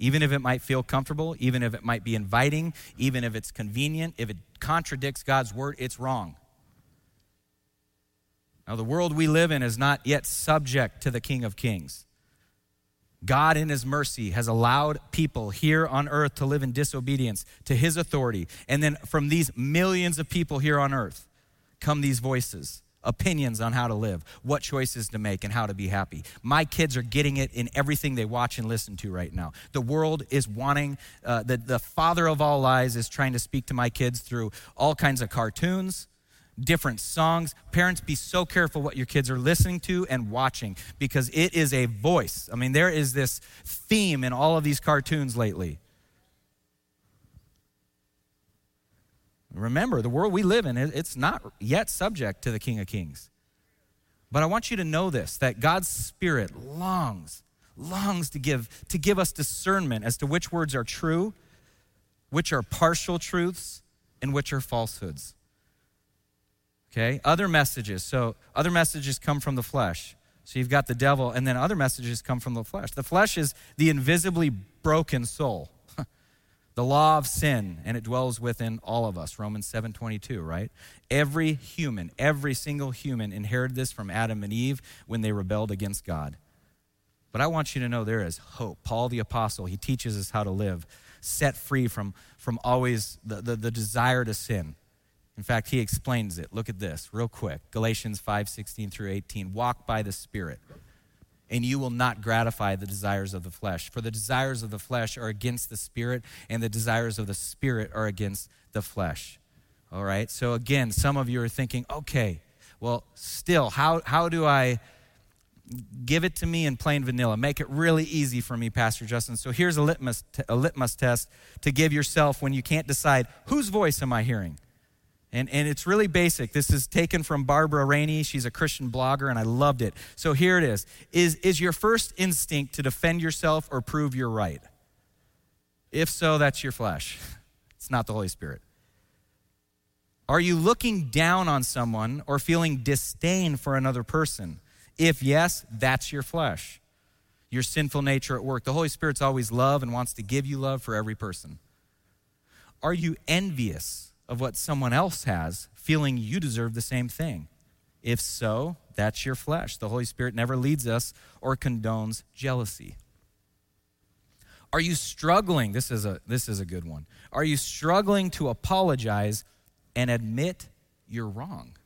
Even if it might feel comfortable, even if it might be inviting, even if it's convenient, if it contradicts God's word, it's wrong. Now, the world we live in is not yet subject to the King of Kings. God, in His mercy, has allowed people here on earth to live in disobedience to His authority. And then from these millions of people here on earth come these voices, opinions on how to live, what choices to make, and how to be happy. My kids are getting it in everything they watch and listen to right now. The world is wanting, uh, the, the father of all lies is trying to speak to my kids through all kinds of cartoons different songs. Parents, be so careful what your kids are listening to and watching because it is a voice. I mean, there is this theme in all of these cartoons lately. Remember, the world we live in, it's not yet subject to the King of Kings. But I want you to know this that God's Spirit longs, longs to give, to give us discernment as to which words are true, which are partial truths, and which are falsehoods. Okay? Other messages. So, other messages come from the flesh. So, you've got the devil, and then other messages come from the flesh. The flesh is the invisibly broken soul. The law of sin and it dwells within all of us romans 7.22 right every human every single human inherited this from adam and eve when they rebelled against god but i want you to know there is hope paul the apostle he teaches us how to live set free from from always the, the, the desire to sin in fact, he explains it. Look at this real quick. Galatians 5 16 through 18. Walk by the Spirit, and you will not gratify the desires of the flesh. For the desires of the flesh are against the Spirit, and the desires of the Spirit are against the flesh. All right? So, again, some of you are thinking, okay, well, still, how, how do I give it to me in plain vanilla? Make it really easy for me, Pastor Justin. So, here's a litmus, a litmus test to give yourself when you can't decide whose voice am I hearing? And, and it's really basic. This is taken from Barbara Rainey. She's a Christian blogger, and I loved it. So here it is. Is, is your first instinct to defend yourself or prove you're right? If so, that's your flesh. It's not the Holy Spirit. Are you looking down on someone or feeling disdain for another person? If yes, that's your flesh, your sinful nature at work. The Holy Spirit's always love and wants to give you love for every person. Are you envious? Of what someone else has, feeling you deserve the same thing? If so, that's your flesh. The Holy Spirit never leads us or condones jealousy. Are you struggling? This is a this is a good one. Are you struggling to apologize and admit you're wrong?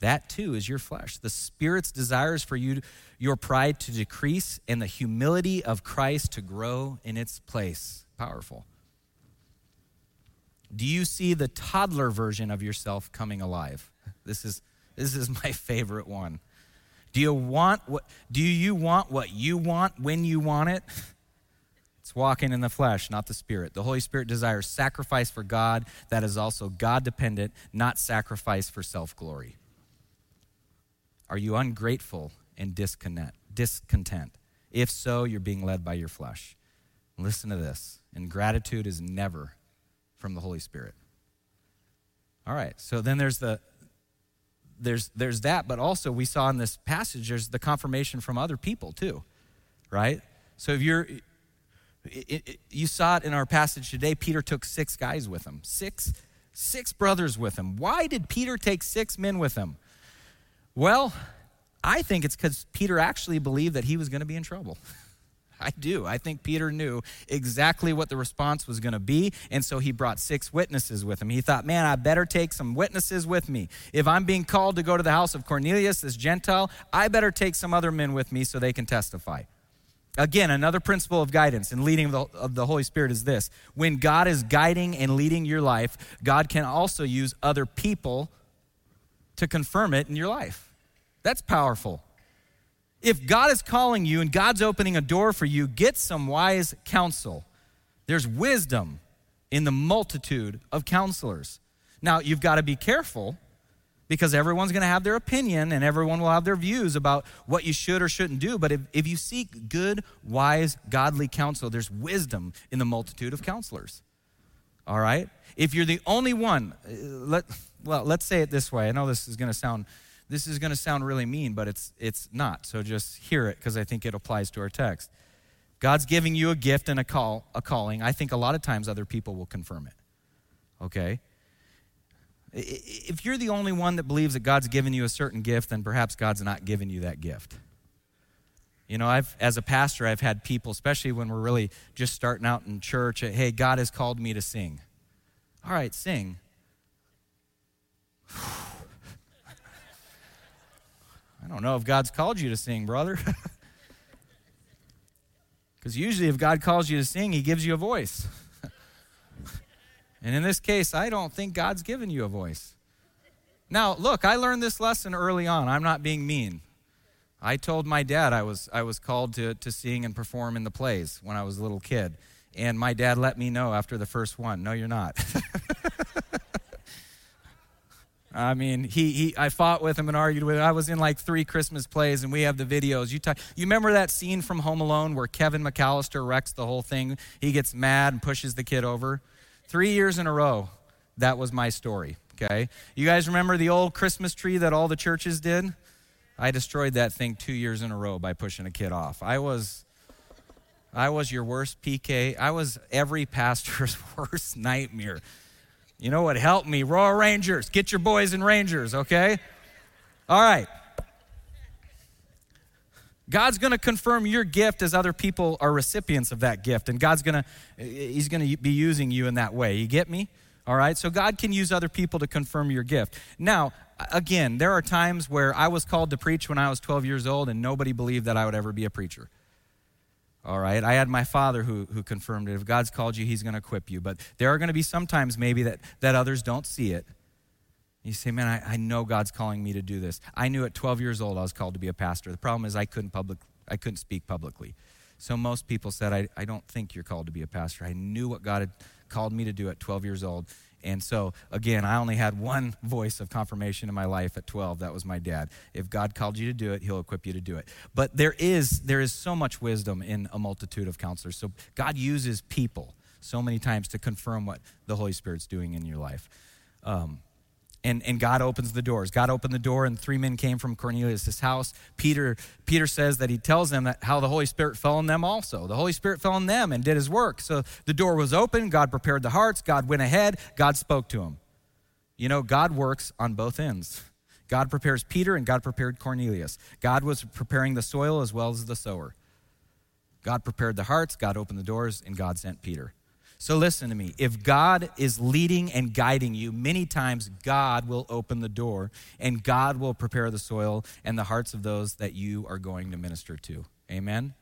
That too is your flesh. The Spirit's desires for you your pride to decrease and the humility of Christ to grow in its place. Powerful. Do you see the toddler version of yourself coming alive? This is, this is my favorite one. Do you want what do you want what you want when you want it? It's walking in the flesh, not the spirit. The Holy Spirit desires sacrifice for God that is also God dependent, not sacrifice for self-glory. Are you ungrateful and discontent? Discontent. If so, you're being led by your flesh. Listen to this. Ingratitude is never from the Holy Spirit. All right, so then there's the there's there's that, but also we saw in this passage there's the confirmation from other people too, right? So if you're it, it, you saw it in our passage today. Peter took six guys with him, six six brothers with him. Why did Peter take six men with him? Well, I think it's because Peter actually believed that he was going to be in trouble. I do. I think Peter knew exactly what the response was going to be, and so he brought six witnesses with him. He thought, man, I better take some witnesses with me. If I'm being called to go to the house of Cornelius, this Gentile, I better take some other men with me so they can testify. Again, another principle of guidance and leading of the, of the, Holy Spirit is this when God is guiding and leading your life, God can also use other people to confirm it in your life. That's powerful. If God is calling you and God's opening a door for you, get some wise counsel. There's wisdom in the multitude of counselors. Now, you've got to be careful because everyone's going to have their opinion and everyone will have their views about what you should or shouldn't do. But if, if you seek good, wise, godly counsel, there's wisdom in the multitude of counselors. All right? If you're the only one, uh, let, well, let's say it this way. I know this is going to sound this is going to sound really mean, but it's, it's not. So just hear it because I think it applies to our text. God's giving you a gift and a call, a calling, I think a lot of times other people will confirm it. Okay? If you're the only one that believes that God's given you a certain gift, then perhaps God's not giving you that gift. You know, I've as a pastor, I've had people, especially when we're really just starting out in church, hey, God has called me to sing. All right, sing. I don't know if God's called you to sing, brother. Because usually, if God calls you to sing, He gives you a voice. and in this case, I don't think God's given you a voice. Now, look, I learned this lesson early on. I'm not being mean. I told my dad I was, I was called to, to sing and perform in the plays when I was a little kid. And my dad let me know after the first one no, you're not. I mean, he, he, I fought with him and argued with him. I was in like three Christmas plays, and we have the videos. You, talk, you remember that scene from Home Alone where Kevin McCallister wrecks the whole thing? He gets mad and pushes the kid over. Three years in a row, that was my story, okay? You guys remember the old Christmas tree that all the churches did? I destroyed that thing two years in a row by pushing a kid off. I was, I was your worst PK. I was every pastor's worst nightmare. You know what helped me? Royal Rangers. Get your boys in Rangers, okay? All right. God's going to confirm your gift as other people are recipients of that gift, and God's going to He's going to be using you in that way. You get me? All right. So God can use other people to confirm your gift. Now, again, there are times where I was called to preach when I was 12 years old, and nobody believed that I would ever be a preacher. All right. I had my father who, who confirmed it. If God's called you, he's going to equip you. But there are going to be some times maybe that, that others don't see it. You say, man, I, I know God's calling me to do this. I knew at 12 years old I was called to be a pastor. The problem is I couldn't, public, I couldn't speak publicly. So most people said, I, I don't think you're called to be a pastor. I knew what God had called me to do at 12 years old. And so, again, I only had one voice of confirmation in my life at 12. That was my dad. If God called you to do it, he'll equip you to do it. But there is, there is so much wisdom in a multitude of counselors. So God uses people so many times to confirm what the Holy Spirit's doing in your life. Um, and, and God opens the doors. God opened the door, and three men came from Cornelius' house. Peter, Peter says that he tells them that how the Holy Spirit fell on them also. The Holy Spirit fell on them and did his work. So the door was open. God prepared the hearts. God went ahead. God spoke to them. You know, God works on both ends. God prepares Peter, and God prepared Cornelius. God was preparing the soil as well as the sower. God prepared the hearts, God opened the doors, and God sent Peter. So listen to me. If God is leading and guiding you, many times God will open the door and God will prepare the soil and the hearts of those that you are going to minister to. Amen?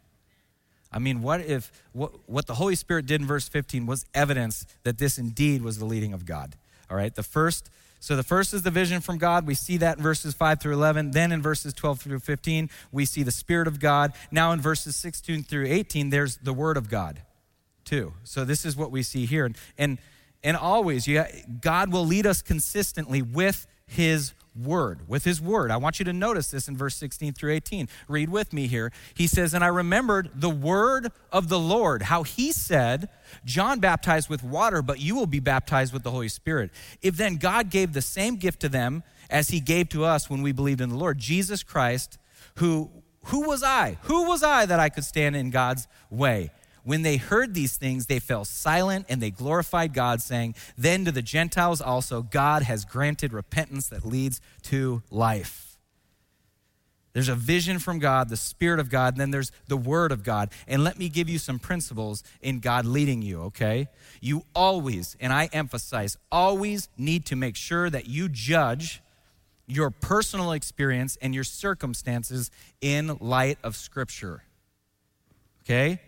I mean, what if what, what the Holy Spirit did in verse 15 was evidence that this indeed was the leading of God? All right, the first, so the first is the vision from God. We see that in verses 5 through 11. Then in verses 12 through 15, we see the Spirit of God. Now in verses 16 through 18, there's the Word of God too. So this is what we see here. And, and, and always, you, God will lead us consistently with his word, with his word. I want you to notice this in verse 16 through 18. Read with me here. He says, And I remembered the word of the Lord, how he said, John baptized with water, but you will be baptized with the Holy Spirit. If then God gave the same gift to them as he gave to us when we believed in the Lord, Jesus Christ, who who was I? Who was I that I could stand in God's way? When they heard these things, they fell silent and they glorified God, saying, Then to the Gentiles also, God has granted repentance that leads to life. There's a vision from God, the Spirit of God, and then there's the Word of God. And let me give you some principles in God leading you, okay? You always, and I emphasize, always need to make sure that you judge your personal experience and your circumstances in light of Scripture, okay?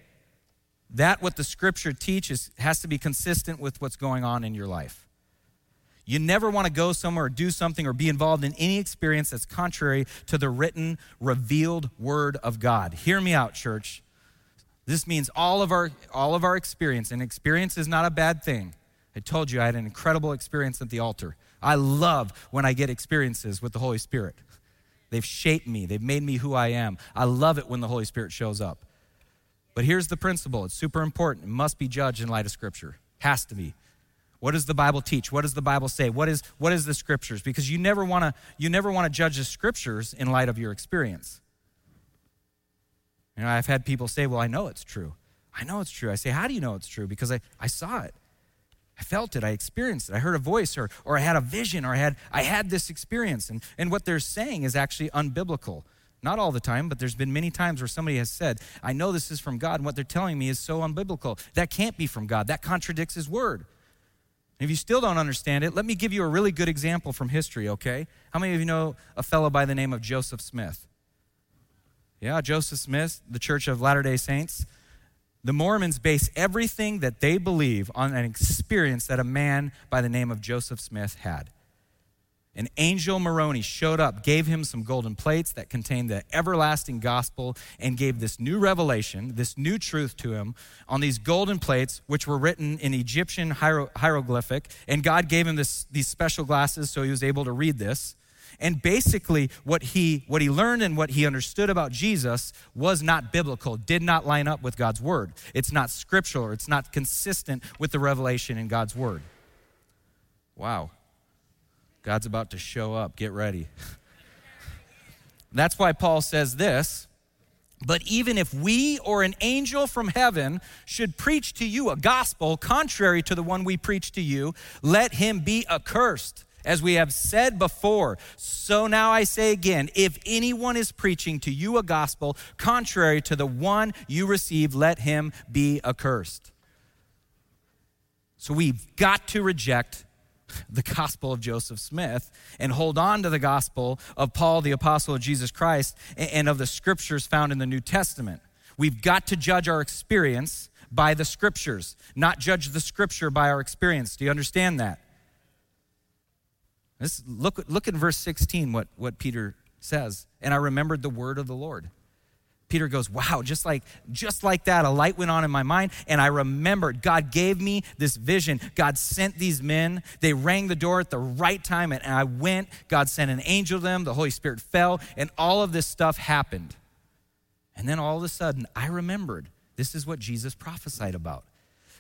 That what the scripture teaches has to be consistent with what's going on in your life. You never want to go somewhere or do something or be involved in any experience that's contrary to the written, revealed word of God. Hear me out, church. This means all of our all of our experience, and experience is not a bad thing. I told you I had an incredible experience at the altar. I love when I get experiences with the Holy Spirit. They've shaped me, they've made me who I am. I love it when the Holy Spirit shows up. But here's the principle it's super important. It must be judged in light of Scripture. Has to be. What does the Bible teach? What does the Bible say? What is, what is the Scriptures? Because you never want to you never want to judge the Scriptures in light of your experience. You know, I've had people say, well, I know it's true. I know it's true. I say, How do you know it's true? Because I, I saw it. I felt it, I experienced it, I heard a voice, or, or I had a vision, or I had, I had this experience. And, and what they're saying is actually unbiblical. Not all the time, but there's been many times where somebody has said, I know this is from God, and what they're telling me is so unbiblical. That can't be from God. That contradicts His word. And if you still don't understand it, let me give you a really good example from history, okay? How many of you know a fellow by the name of Joseph Smith? Yeah, Joseph Smith, the Church of Latter day Saints. The Mormons base everything that they believe on an experience that a man by the name of Joseph Smith had. An angel Moroni showed up, gave him some golden plates that contained the everlasting gospel, and gave this new revelation, this new truth to him on these golden plates, which were written in Egyptian hiero- hieroglyphic. And God gave him this, these special glasses so he was able to read this. And basically, what he, what he learned and what he understood about Jesus was not biblical, did not line up with God's word. It's not scriptural, it's not consistent with the revelation in God's word. Wow. God's about to show up. Get ready. That's why Paul says this. But even if we or an angel from heaven should preach to you a gospel contrary to the one we preach to you, let him be accursed. As we have said before, so now I say again if anyone is preaching to you a gospel contrary to the one you received, let him be accursed. So we've got to reject the gospel of Joseph Smith and hold on to the gospel of Paul, the apostle of Jesus Christ, and of the scriptures found in the New Testament. We've got to judge our experience by the scriptures, not judge the scripture by our experience. Do you understand that? This, look, look at verse 16, what, what Peter says. And I remembered the word of the Lord. Peter goes, Wow, just like, just like that, a light went on in my mind, and I remembered God gave me this vision. God sent these men. They rang the door at the right time, and I went. God sent an angel to them. The Holy Spirit fell, and all of this stuff happened. And then all of a sudden, I remembered this is what Jesus prophesied about.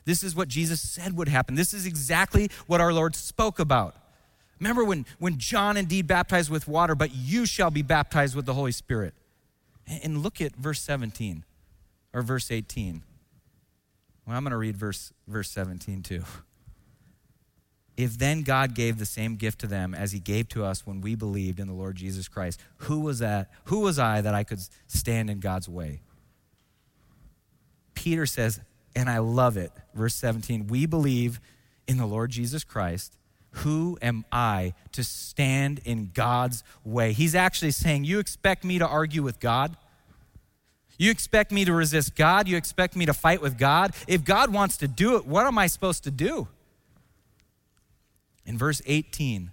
This is what Jesus said would happen. This is exactly what our Lord spoke about. Remember when, when John indeed baptized with water, but you shall be baptized with the Holy Spirit. And look at verse 17 or verse 18. Well, I'm going to read verse, verse 17 too. If then God gave the same gift to them as he gave to us when we believed in the Lord Jesus Christ, who was that? Who was I that I could stand in God's way? Peter says, and I love it, verse 17, we believe in the Lord Jesus Christ who am I to stand in God's way? He's actually saying, You expect me to argue with God? You expect me to resist God? You expect me to fight with God? If God wants to do it, what am I supposed to do? In verse 18,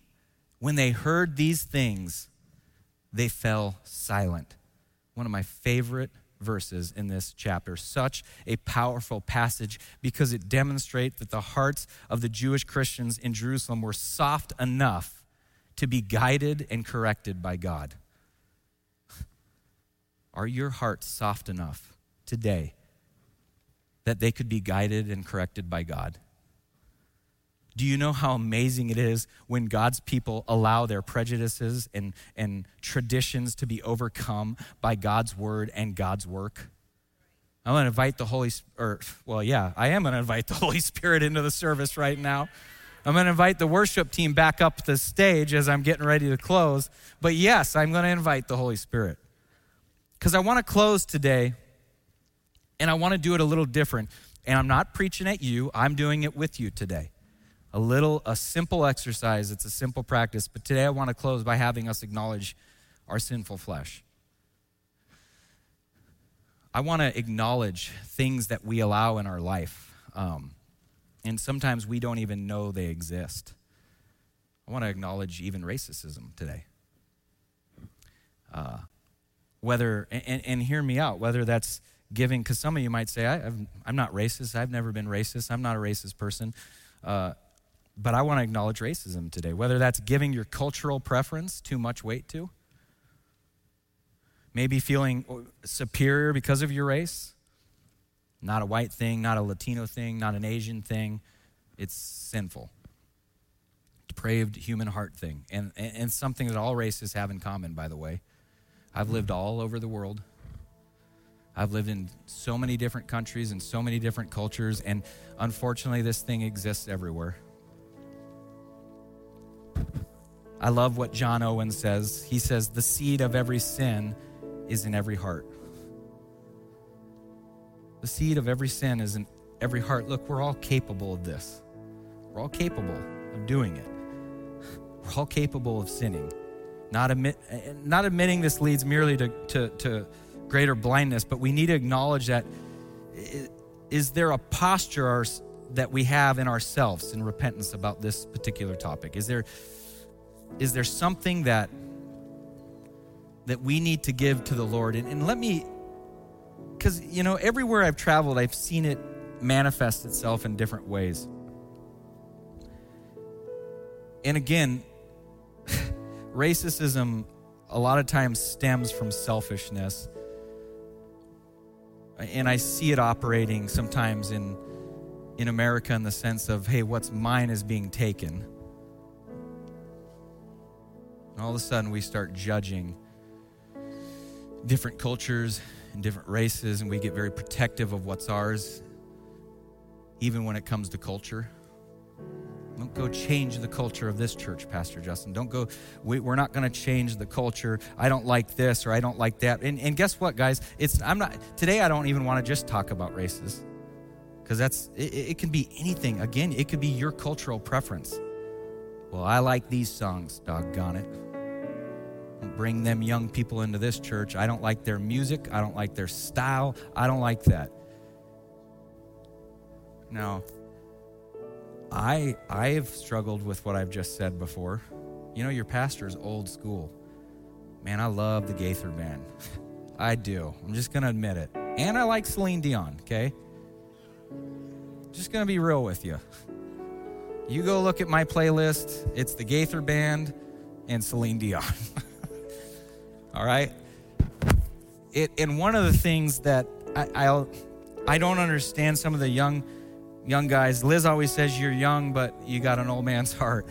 when they heard these things, they fell silent. One of my favorite verses in this chapter. Such a powerful passage because it demonstrates that the hearts of the Jewish Christians in Jerusalem were soft enough to be guided and corrected by God. Are your hearts soft enough today that they could be guided and corrected by God? Do you know how amazing it is when God's people allow their prejudices and, and traditions to be overcome by God's word and God's work? I'm going to invite the Holy or well, yeah, I am going to invite the Holy Spirit into the service right now. I'm going to invite the worship team back up the stage as I'm getting ready to close. But yes, I'm going to invite the Holy Spirit. Cuz I want to close today and I want to do it a little different. And I'm not preaching at you, I'm doing it with you today a little, a simple exercise. It's a simple practice. But today I want to close by having us acknowledge our sinful flesh. I want to acknowledge things that we allow in our life. Um, and sometimes we don't even know they exist. I want to acknowledge even racism today. Uh, whether, and, and, hear me out, whether that's giving, because some of you might say, I, am not racist, I've never been racist, I'm not a racist person. Uh, but I want to acknowledge racism today, whether that's giving your cultural preference too much weight to, maybe feeling superior because of your race. Not a white thing, not a Latino thing, not an Asian thing. It's sinful. Depraved human heart thing. And, and something that all races have in common, by the way. I've lived all over the world. I've lived in so many different countries and so many different cultures, and unfortunately, this thing exists everywhere. I love what John Owen says. He says, The seed of every sin is in every heart. The seed of every sin is in every heart. Look, we're all capable of this. We're all capable of doing it. We're all capable of sinning. Not, admit, not admitting this leads merely to, to, to greater blindness, but we need to acknowledge that is there a posture that we have in ourselves in repentance about this particular topic? Is there is there something that that we need to give to the Lord? And, and let me, because you know, everywhere I've traveled, I've seen it manifest itself in different ways. And again, racism a lot of times stems from selfishness. And I see it operating sometimes in, in America in the sense of, hey, what's mine is being taken. And all of a sudden, we start judging different cultures and different races, and we get very protective of what's ours, even when it comes to culture. Don't go change the culture of this church, Pastor Justin. Don't go, we, are not going to change the culture. I don't like this or I don't like that. And, and guess what, guys? It's, I'm not, today I don't even want to just talk about races because that's, it, it can be anything. Again, it could be your cultural preference. Well, I like these songs, doggone it bring them young people into this church. I don't like their music. I don't like their style. I don't like that. Now, I I have struggled with what I've just said before. You know, your pastor is old school. Man, I love the Gaither band. I do. I'm just gonna admit it. And I like Celine Dion, okay? Just gonna be real with you. You go look at my playlist, it's the Gaither band and Celine Dion. All right? It, and one of the things that I, I'll, I don't understand some of the young young guys. Liz always says you're young, but you got an old man's heart.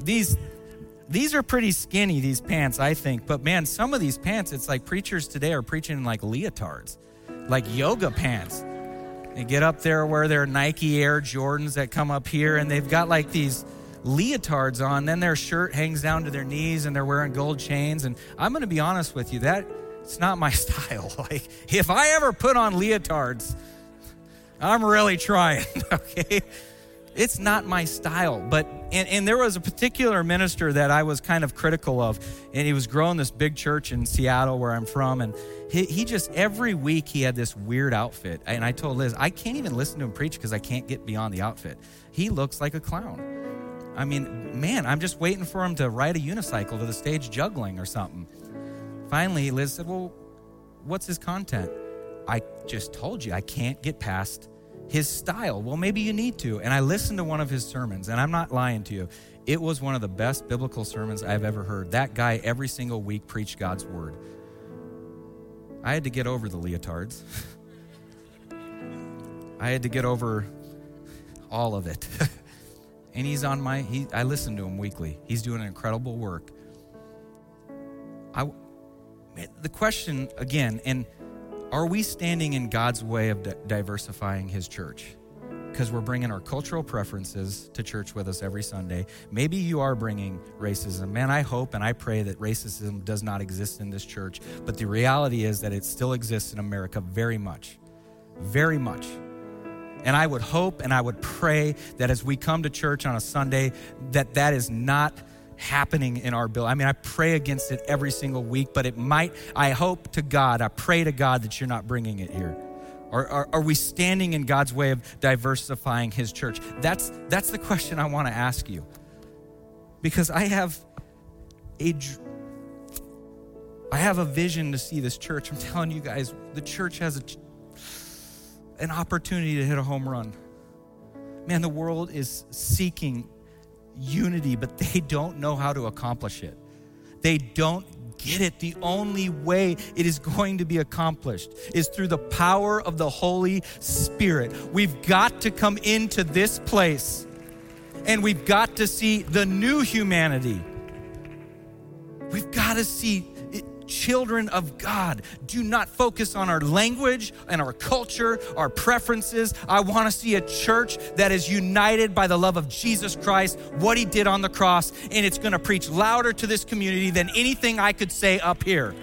These these are pretty skinny these pants, I think. But man, some of these pants, it's like preachers today are preaching in like leotards, like yoga pants. They get up there wear their Nike Air Jordans that come up here, and they've got like these leotards on. Then their shirt hangs down to their knees and they're wearing gold chains. And I'm going to be honest with you, that it's not my style. Like, if I ever put on leotards, I'm really trying, okay? It's not my style. But, and, and there was a particular minister that I was kind of critical of, and he was growing this big church in Seattle where I'm from. And he, he just, every week, he had this weird outfit. And I told Liz, I can't even listen to him preach because I can't get beyond the outfit. He looks like a clown. I mean, man, I'm just waiting for him to ride a unicycle to the stage juggling or something. Finally, Liz said, Well, what's his content? I just told you I can't get past his style. Well, maybe you need to. And I listened to one of his sermons, and I'm not lying to you. It was one of the best biblical sermons I've ever heard. That guy, every single week, preached God's word. I had to get over the leotards. I had to get over all of it. and he's on my he, i listen to him weekly he's doing incredible work i the question again and are we standing in god's way of di- diversifying his church? Because we're bringing our cultural preferences to church with us every sunday. Maybe you are bringing racism. Man i hope and i pray that racism does not exist in this church but the reality is that it still exists in america very much very much. And I would hope and I would pray that as we come to church on a Sunday, that that is not happening in our bill. I mean, I pray against it every single week, but it might, I hope to God, I pray to God that you're not bringing it here. Or are, are we standing in God's way of diversifying his church? That's, that's the question I want to ask you. Because I have a, I have a vision to see this church. I'm telling you guys, the church has a an opportunity to hit a home run. Man, the world is seeking unity, but they don't know how to accomplish it. They don't get it. The only way it is going to be accomplished is through the power of the Holy Spirit. We've got to come into this place and we've got to see the new humanity. We've got to see children of God, do not focus on our language and our culture, our preferences. I want to see a church that is united by the love of Jesus Christ, what he did on the cross, and it's going to preach louder to this community than anything I could say up here.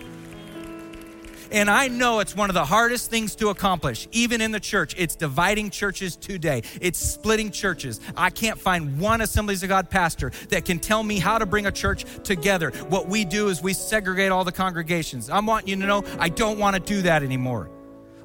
And I know it's one of the hardest things to accomplish, even in the church. It's dividing churches today, it's splitting churches. I can't find one Assemblies of God pastor that can tell me how to bring a church together. What we do is we segregate all the congregations. I'm wanting you to know I don't want to do that anymore.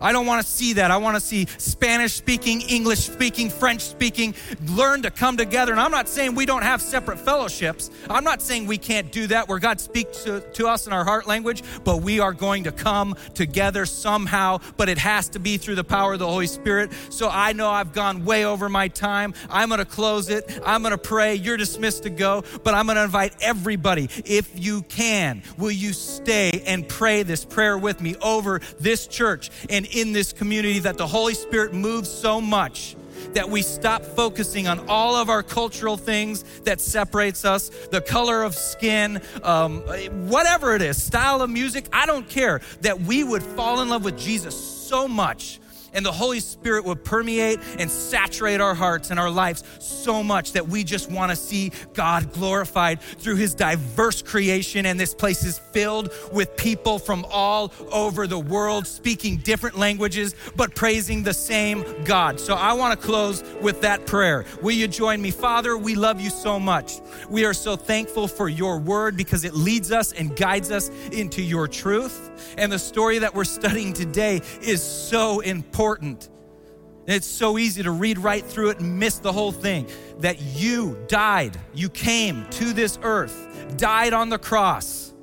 I don't want to see that. I want to see Spanish speaking, English speaking, French speaking learn to come together. And I'm not saying we don't have separate fellowships. I'm not saying we can't do that where God speaks to, to us in our heart language, but we are going to come together somehow. But it has to be through the power of the Holy Spirit. So I know I've gone way over my time. I'm going to close it. I'm going to pray. You're dismissed to go, but I'm going to invite everybody, if you can, will you stay and pray this prayer with me over this church and in this community that the Holy Spirit moves so much that we stop focusing on all of our cultural things that separates us the color of skin um, whatever it is style of music. I don't care that we would fall in love with jesus so much and the Holy Spirit would permeate and saturate our hearts and our lives so much that we just want to see God glorified through His diverse creation. And this place is filled with people from all over the world speaking different languages, but praising the same God. So I want to close with that prayer. Will you join me? Father, we love you so much. We are so thankful for your word because it leads us and guides us into your truth. And the story that we're studying today is so important. It's so easy to read right through it and miss the whole thing. That you died, you came to this earth, died on the cross,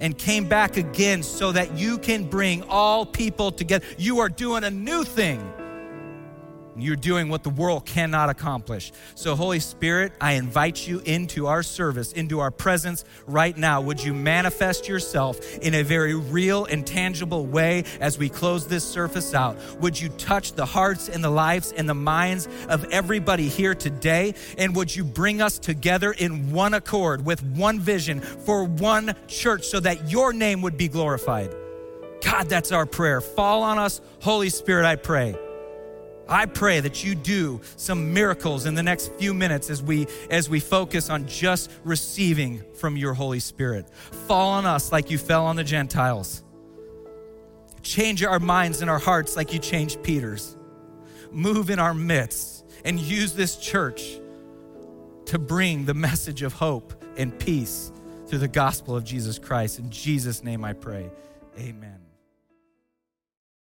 and came back again so that you can bring all people together. You are doing a new thing. You're doing what the world cannot accomplish. So, Holy Spirit, I invite you into our service, into our presence right now. Would you manifest yourself in a very real and tangible way as we close this surface out? Would you touch the hearts and the lives and the minds of everybody here today? And would you bring us together in one accord with one vision for one church so that your name would be glorified? God, that's our prayer. Fall on us, Holy Spirit, I pray. I pray that you do some miracles in the next few minutes as we as we focus on just receiving from your Holy Spirit. Fall on us like you fell on the Gentiles. Change our minds and our hearts like you changed Peter's. Move in our midst and use this church to bring the message of hope and peace through the gospel of Jesus Christ. In Jesus' name I pray. Amen.